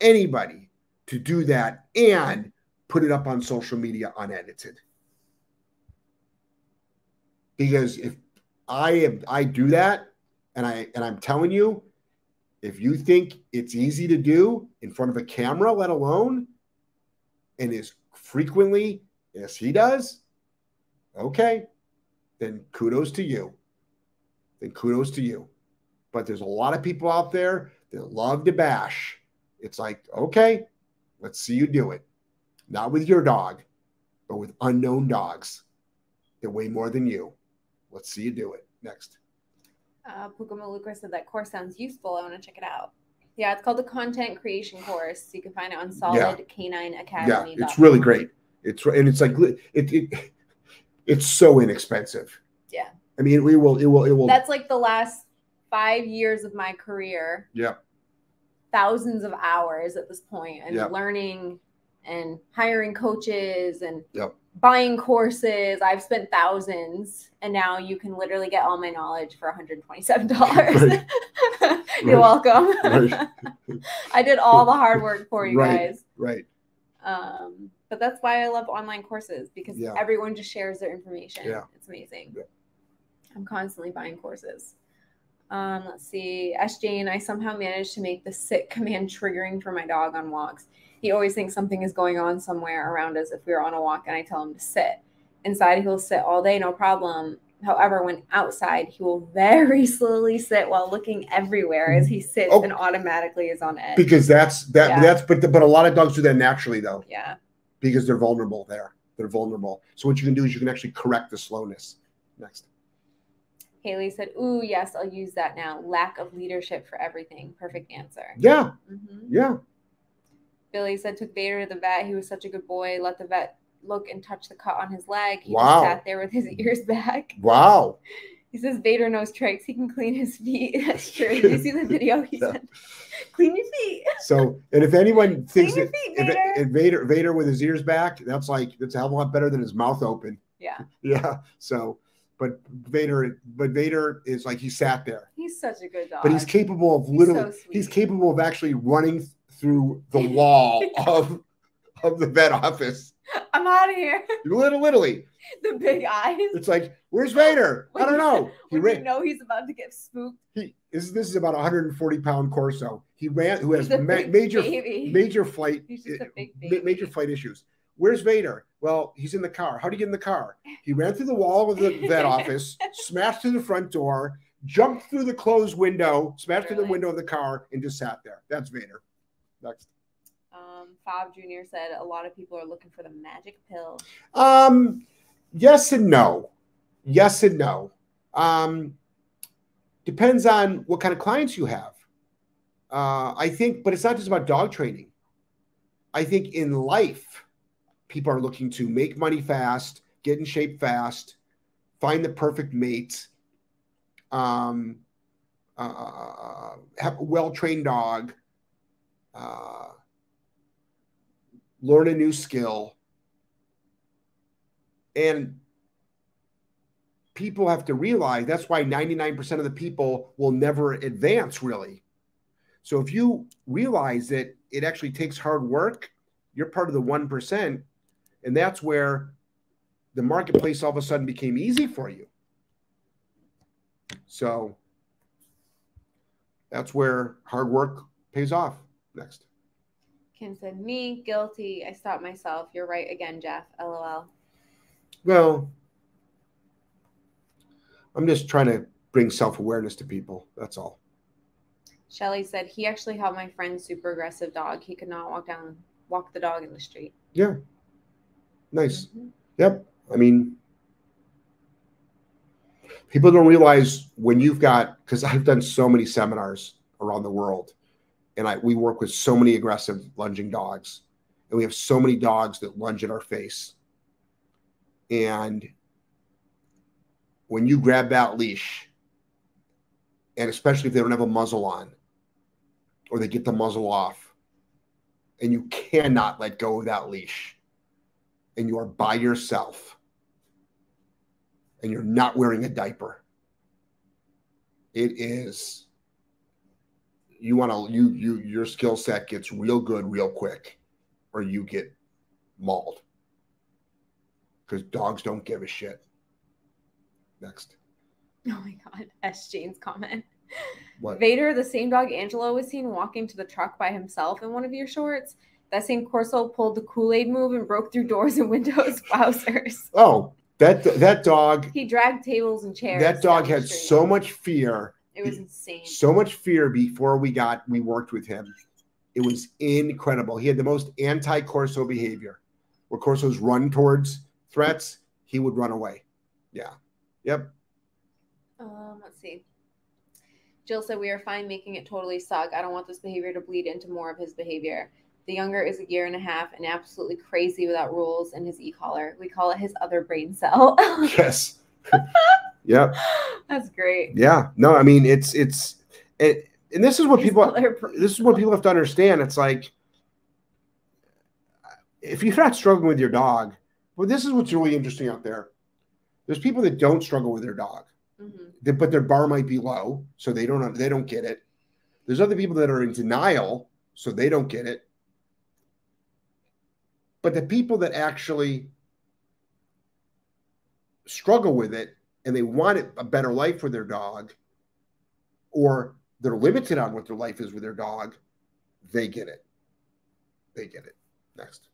anybody to do that and put it up on social media unedited. Because if I am I do that and I and I'm telling you, if you think it's easy to do in front of a camera, let alone, and as frequently as he does, okay, then kudos to you. Then kudos to you. But there's a lot of people out there that love to bash it's like, okay, let's see you do it. Not with your dog, but with unknown dogs. that weigh more than you. Let's see you do it. Next. Uh, Puka Maluka said that course sounds useful. I want to check it out. Yeah, it's called the Content Creation Course. You can find it on Solid K9 Academy. Yeah, it's really great. It's and it's like it, it it's so inexpensive. Yeah. I mean, we will. It will. It will. That's like the last five years of my career. Yeah. Thousands of hours at this point, and Yep. learning and hiring coaches and Yep. buying courses. I've spent thousands, and now you can literally get all my knowledge for $127. [laughs] [laughs] You're Right. welcome. Right. [laughs] I did all the hard work for you Right. guys. right. Um, but that's why I love online courses because Yeah. everyone just shares their information. Yeah. It's amazing. Yeah. I'm constantly buying courses. Um, let's see. SJ and I somehow managed to make the sit command triggering for my dog on walks. He always thinks something is going on somewhere around us if we're on a walk and I tell him to sit. Inside, he'll sit all day, no problem. However, when outside, he will very [laughs] slowly sit while looking everywhere as he sits Oh. and automatically is on edge. Because that's that. Yeah. That's but but a lot of dogs do that naturally though, yeah. Because they're vulnerable there. They're vulnerable. So what you can do is you can actually correct the slowness. Next. Haley said, Ooh, yes, I'll use that now. Lack of leadership for everything. Perfect answer. Yeah. Mhm. Yeah. Billy said, Took Vader to the vet. He was such a good boy. Let the vet look and touch the cut on his leg. He Wow. just sat there with his ears back. Wow. He says, Vader knows tricks. He can clean his feet. [laughs] That's true. Did you see the [laughs] video? He Yeah. said, Clean your feet. So and if anyone thinks that feet, if, Vader. if Vader Vader with his ears back, that's like that's a hell of a lot better than his mouth open. yeah. [laughs] Yeah. So, but Vader, but Vader is like he sat there, He's such a good dog. but he's capable of He's literally, so he's capable of actually running through the wall of of the vet office. [laughs] I'm out of here. [laughs] Little literally, the big eyes. it's like, where's Vader? [laughs] I don't know. He When you know he's about to get spooked. He this, this is about 140 pound Corso. He ran. Who has ma- major baby. major flight He's just a eh, big baby. major flight issues. Where's Vader? Well, he's in the car. How do you get in the car? He ran through the wall of the vet office, smashed through the front door, jumped through the closed window, smashed through the window of the car, and just sat there. That's Vader. Next. Fob Jr. said a lot of people are looking for the magic pill. Um, yes and no. Yes and no. Um, depends on what kind of clients you have. Uh, I think, but it's not just about dog training. I think in life, people are looking to make money fast, get in shape fast, find the perfect mate, um, uh, have a well trained dog, uh, learn a new skill. And people have to realize that's why 99% of the people will never advance, really. So if you realize that it actually takes hard work, you're part of the 1%. And that's where the marketplace all of a sudden became easy for you. So that's where hard work pays off. Next. Kim said, Me, guilty. I stopped myself. You're right again, Jeff. LOL. Well, I'm just trying to bring self awareness to people. That's all. Shelly said, He actually helped my friend's super aggressive dog. He could not walk down, walk the dog in the street. Yeah. Nice. Mhm. Yep. I mean, people don't realize when you've got because I've done so many seminars around the world, and I we work with so many aggressive lunging dogs, and we have so many dogs that lunge at our face. And when you grab that leash, and especially if they don't have a muzzle on, or they get the muzzle off, and you cannot let go of that leash and you are by yourself and you're not wearing a diaper it is you want to you you your skill set gets real good real quick or you get mauled because dogs don't give a shit next Oh my God. S. Jane's comment. what Vader, the same dog Angelo was seen walking to the truck by himself in one of your shorts. That same Corso pulled the Kool Aid move and broke through doors and windows. [laughs] Wowzers. oh that that dog He dragged tables and chairs. that dog had so much fear It was insane. so much fear before we got we worked with him. It was incredible. He had the most anti-Corso behavior. Where Corsos run towards threats, he would run away. Yeah. Yep. Um, let's see. Jill said we are fine making it totally suck. I don't want this behavior to bleed into more of his behavior. The younger is a year and a half and absolutely crazy without rules in his e-collar. We call it his other brain cell. [laughs] Yes. [laughs] yep. [gasps] That's great. Yeah. No, I mean it's it's it, and this is what people this is what people have to understand. It's like if you're not struggling with your dog, well, this is what's really interesting out there. There's people that don't struggle with their dog, Mhm. that- but their bar might be low, so they don't they don't get it. There's other people that are in denial, so they don't get it. But the people that actually struggle with it and they want a better life for their dog, or they're limited on what their life is with their dog, they get it. They get it. Next.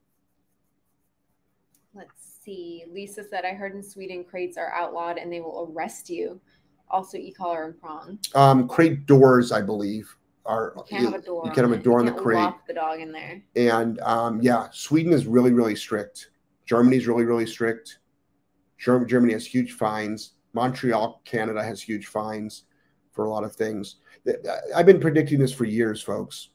Let's see. Lisa said, I heard in Sweden crates are outlawed and they will arrest you. Also, e-collar and prong. Um, crate doors, I believe, are You can't have a door. you can't have a door on the crate. Lock the dog in there. And um, yeah, Sweden is really, really strict. Germany's really, really strict. Germany has huge fines. Montreal, Canada has huge fines for a lot of things. I've been predicting this for years, folks.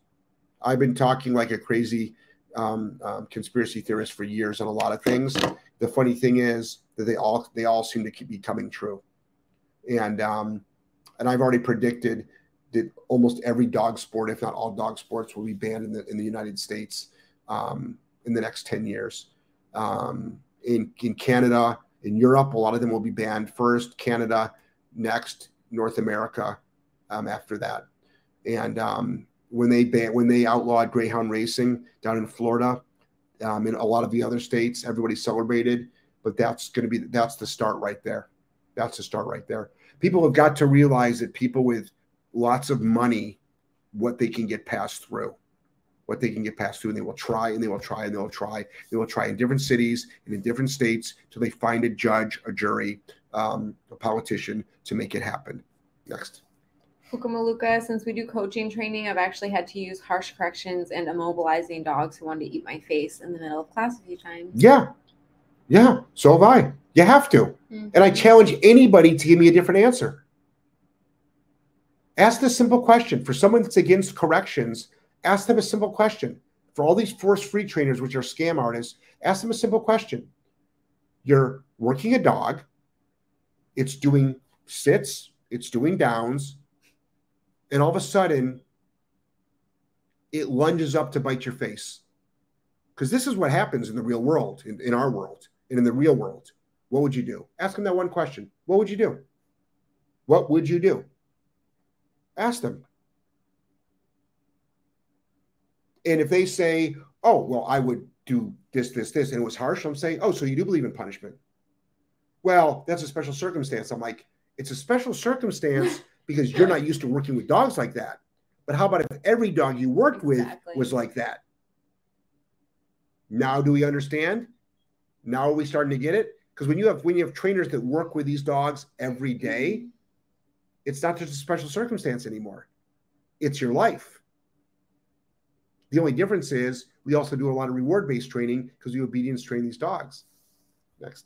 I've been talking like a crazy um, um, conspiracy theorist for years on a lot of things. The funny thing is that they all they all seem to keep be coming true, and um, and I've already predicted that almost every dog sport, if not all dog sports, will be banned in the in the United States um, in the next ten years. Um, in in Canada, in Europe, a lot of them will be banned first. Canada, next. North America, um, after that. And um, when they ban when they outlawed greyhound racing down in Florida, um, in a lot of the other states, everybody celebrated. But that's going to be that's the start right there. That's the start right there. People have got to realize that people with lots of money, what they can get passed through, what they can get passed through, and they will try and they will try and they will try. They will try in different cities and in different states till they find a judge, a jury, um, a politician to make it happen. Next. Pukamaluka, since we do coaching training, I've actually had to use harsh corrections and immobilizing dogs who wanted to eat my face in the middle of class a few times. Yeah. Yeah. So have I. You have to. Mhm. And I challenge anybody to give me a different answer. Ask the simple question. For someone that's against corrections, ask them a simple question. For all these force free trainers, which are scam artists, ask them a simple question. You're working a dog, it's doing sits, it's doing downs, and all of a sudden it lunges up to bite your face. Because this is what happens in the real world, in, in our world, and in the real world. What would you do? Ask them that one question. What would you do? What would you do? Ask them. And if they say, oh, well, I would do this, this, this, and it was harsh, I'm saying, oh, so you do believe in punishment. Well, that's a special circumstance. I'm like, it's a special circumstance [laughs] because you're not used to working with dogs like that. But how about if every dog you worked Exactly. with was like that? Now do we understand? Now are we starting to get it? Because when you have when you have trainers that work with these dogs every day, mm-hmm. it's not just a special circumstance anymore. It's your life. The only difference is we also do a lot of reward-based training because we obedience train these dogs. Next.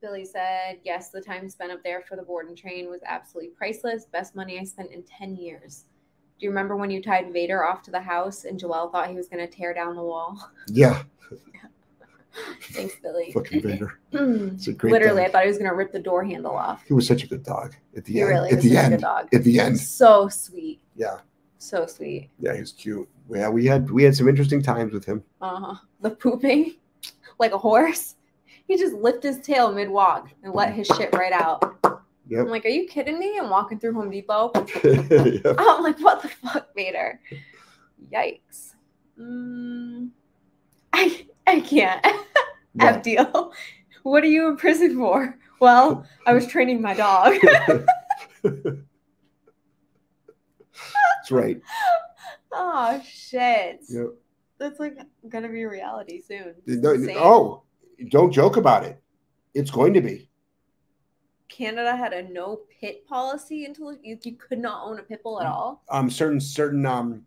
Billy said, yes, the time spent up there for the board and train was absolutely priceless. Best money I spent in 10 years. Do you remember when you tied Vader off to the house and Joelle thought he was going to tear down the wall? [laughs] Yeah, Thanks, Billy. fucking Vader. [clears throat] Literally, It's a great I dog. thought he was going to rip the door handle off. He was such a good dog at the He end. really at was the such a end. good dog. At the end. So sweet. Yeah. So sweet. Yeah, he's cute. Yeah, we had we had some interesting times with him. Uh-huh. The pooping [laughs] like a horse. He just lift his tail mid walk and let his shit right out. I'm like, are you kidding me? I'm walking through Home Depot. [laughs] Yep. [laughs] I'm like, what the fuck, Vader? Yikes. Mm, I I can't. Yeah. Abdiel, what are you in prison for? Well, I was training my dog. That's right. [laughs] oh shit. Yep. That's like gonna be reality soon. No- oh, don't joke about it. It's going to be. Canada had a no pit policy until you, you could not own a pit bull at all. Um, certain certain um.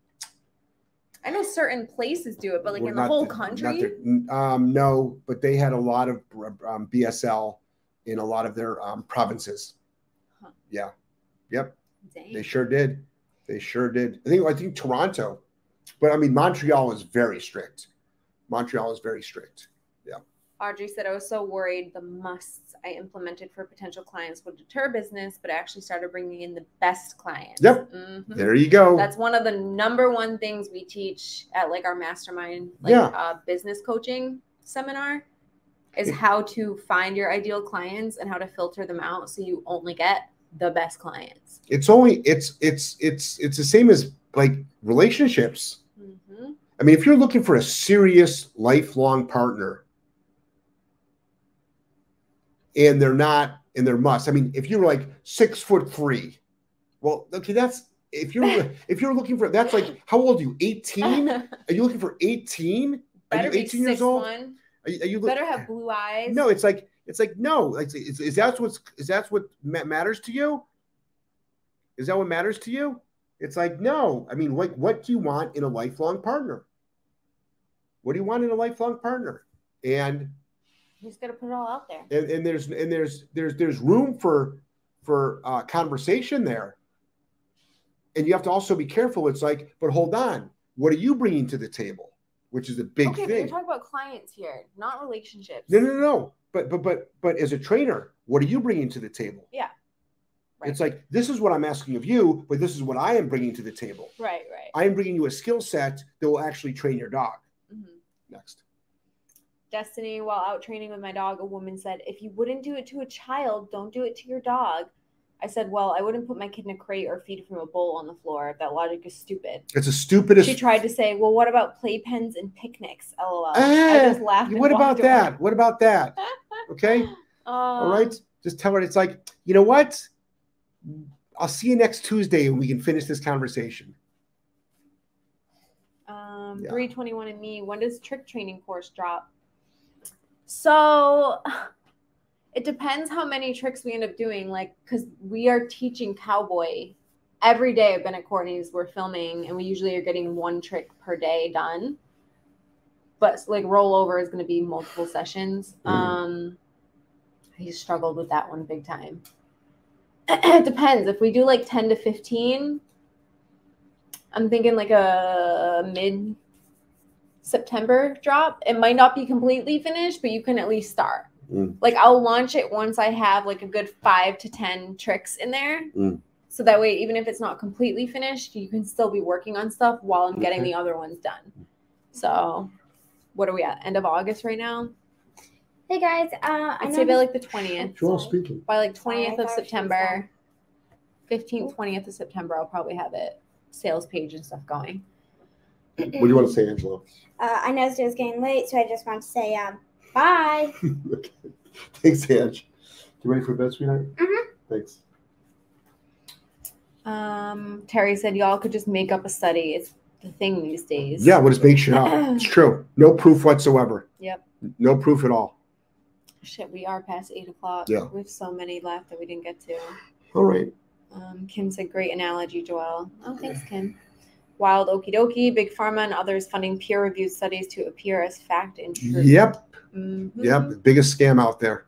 I know certain places do it, but like well, in the whole not country, the- um, no, but they had a lot of um, BSL in a lot of their um, provinces. Huh. Yeah. Yep. Dang. They sure did. They sure did. I think I think Toronto, but I mean Montreal is very strict. Montreal is very strict. Yeah. Audrey said, I was so worried the musts I implemented for potential clients would deter business, but I actually started bringing in the best clients. Yep. Mhm. There you go. That's one of the number one things we teach at like our mastermind, like Yeah. uh, business coaching seminar, is how to find your ideal clients and how to filter them out so you only get the best clients. it's only it's it's it's it's the same as like relationships. hmm I mean, if you're looking for a serious lifelong partner and they're not and they're must, I mean, if you're like six foot three, well, okay, that's if you're [laughs] if you're looking for that's like how old are you? 18? [laughs] Are you looking for 18? Are you be 18 years old? one. Are you, are you look- Better have blue eyes. No, it's like it's like no. Like, is, is that what's is that what ma- matters to you? Is that what matters to you? It's like no. I mean, like, what do you want in a lifelong partner? What do you want in a lifelong partner? And he's gotta put it all out there. and, and there's and there's there's there's room for for uh, conversation there. And you have to also be careful. It's like, but hold on, what are you bringing to the table? Which is a big okay, but you're talking about clients here, not relationships. No, no, no, no. But but but but as a trainer, what are you bringing to the table? Yeah. Right. It's like this is what I'm asking of you, but this is what I am bringing to the table. right, right. I am bringing you a skill set that will actually train your dog. Mhm. Next. Destiny, while out training with my dog, a woman said, If you wouldn't do it to a child, don't do it to your dog. I said, Well, I wouldn't put my kid in a crate or feed from a bowl on the floor. That logic is stupid. It's the stupidest. She tried to say, Well, what about playpens and picnics? LOL. I Ah, just laughed. what about away. that? What about that? Okay. [laughs] All right. Just tell her it's like, you know what? I'll see you next Tuesday and we can finish this conversation. Um, Yeah. 321 and me. When does trick training course drop? So it depends how many tricks we end up doing. Like, because we are teaching cowboy every day. I've been at Courtney's. We're filming, and we usually are getting one trick per day done. But like rollover is going to be multiple sessions. Mhm. Um, I struggled with that one big time. [clears throat] it depends. If we do like 10 to 15, I'm thinking like a mid September drop. It might not be completely finished, but you can at least start. Mm. Like I'll launch it once I have like a good five to 10 tricks in there. Mm. So that way, even if it's not completely finished, you can still be working on stuff while I'm getting Okay. the other ones done. So, what are we at? End of August right now? Hey guys, uh, I I'd say by this- like the 20th. Joel Sorry. speaking. By like 20th of thought she was September, 15th, 20th of September, I'll probably have it sales page and stuff going. What do you want to say, Angela? uh, I noticed it was getting late, so I just want to say um, bye. okay. [laughs] Thanks, Ange. You ready for bed, sweetheart? Mhm. Thanks. Um, Terry said y'all could just make up a study. It's the thing these days. Yeah, we'll just make shit up. [clears throat] It's true. No proof whatsoever. Yep. No proof at all. Shit, we are past eight o'clock. Yeah. We have so many left that we didn't get to. All right. Um, Kim said, great analogy, Joelle. Oh, thanks, Kim. Wild okie dokie, big pharma and others funding peer reviewed studies to appear as fact and truth. Yep. Mhm. Yep. The biggest scam out there.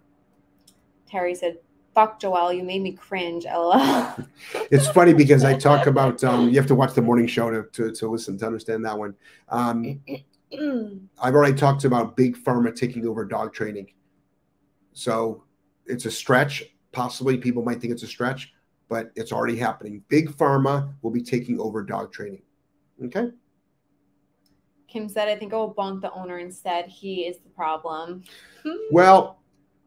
Terry said, fuck, Joelle, you made me cringe. LOL. [laughs] It's funny because I talk [laughs] about um, you have to watch the morning show to, to, to listen to understand that one. Um, [clears throat] I've already talked about big pharma taking over dog training. So it's a stretch. Possibly people might think it's a stretch, but it's already happening. Big pharma will be taking over dog training. Okay. Kim said, I think I will bonk the owner instead. He is the problem. Hmm. Well,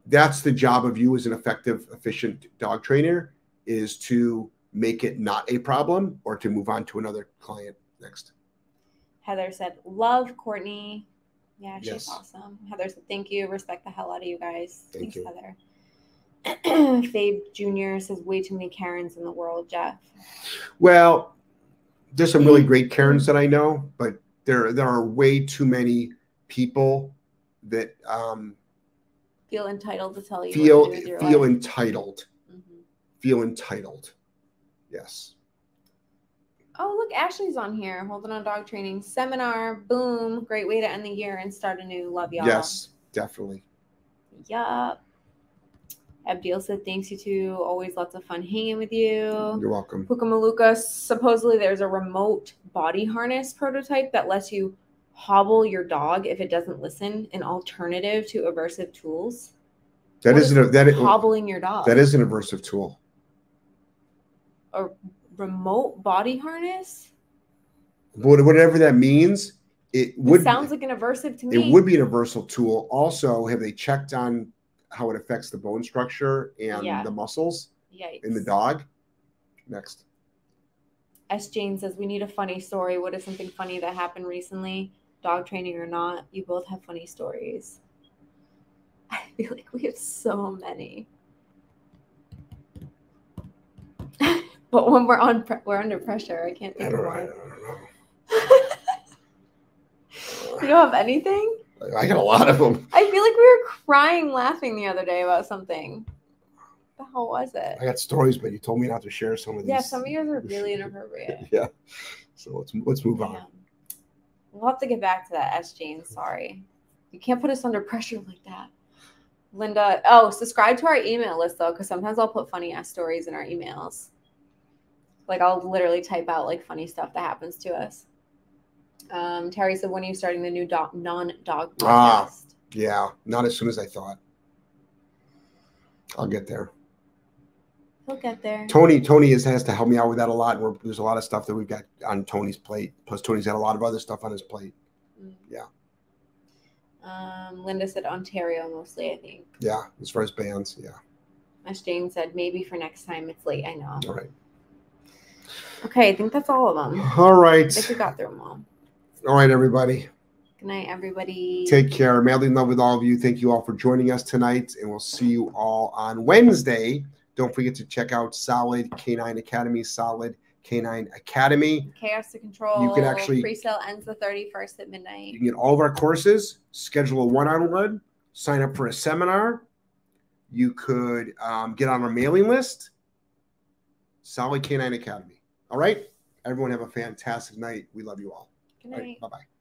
that's the job of you as an effective, efficient dog trainer is to make it not a problem or to move on to another client next. Heather said, love Courtney. Yeah, she's Yes. awesome. Heather said, thank you. Respect the hell out of you guys. Thank Thanks, you. Heather. [clears throat] Fabe Jr. says, way too many Karens in the world, Jeff. Well, there's some really great Karens that I know, but there there are way too many people that um, Feel entitled to tell you feel what to do with your feel life. entitled. Mhm. Feel entitled. Yes. Oh, look, Ashley's on here. Holding on dog training seminar. Boom. Great way to end the year and start a new Love y'all. Yes, definitely. Yup. Abdil said, thanks, you two. Always lots of fun hanging with you. You're welcome. Pukamaluka, supposedly there's a remote body harness prototype that lets you hobble your dog if it doesn't listen, an alternative to aversive tools. That What isn't is a that Hobbling your dog. that is an aversive tool. a remote body harness. But whatever that means, it It would sounds like an aversive to me. it would be an aversive tool. Also, have they checked on how it affects the bone structure and Yeah. the muscles Yikes. in the dog? Next. S. Jane says, We need a funny story. What is something funny that happened recently? Dog training or not? You both have funny stories. [laughs] I feel like we have so many. [laughs] but when we're on, pre- we're under pressure. I can't I think don't of know. I don't know. [laughs] you don't have anything? I got a lot of them. I feel like we were crying laughing the other day about something. What the hell was it? I got stories, but you told me not to share some of these. Yeah, some of yours are [laughs] really inappropriate. yeah. So let's let's move on. Damn. We'll have to get back to that, S. Jane. Sorry. You can't put us under pressure like that. Linda, oh, subscribe to our email list though, because sometimes I'll put funny ass stories in our emails. Like I'll literally type out like funny stuff that happens to us. Um, Terry said, when are you starting the new dog non-dog podcast? Ah. Yeah, not as soon as I thought. I'll get there. We'll get there. Tony, Tony is, has to help me out with that a lot. We're, there's a lot of stuff that we've got on Tony's plate. Plus, Tony's got a lot of other stuff on his plate. Mm. Yeah. Um, Linda said Ontario mostly, I think. Yeah, as far as bands, yeah. As Jane said, maybe for next time. It's late, I know. All right. Okay, I think that's all of them. All right. I think we got through them all. All right, everybody. Good night, everybody. Take care. Madly in love with all of you. Thank you all for joining us tonight, and we'll see you all on Wednesday. Don't forget to check out Solid K9 Academy, Solid K9 Academy. Chaos to Control. You can actually- pre-sale ends the 31st at midnight. You can get all of our courses, schedule a one on one, sign up for a seminar. You could um, get on our mailing list. Solid K9 Academy. All right. Everyone have a fantastic night. We love you all. Good night. right. Bye bye.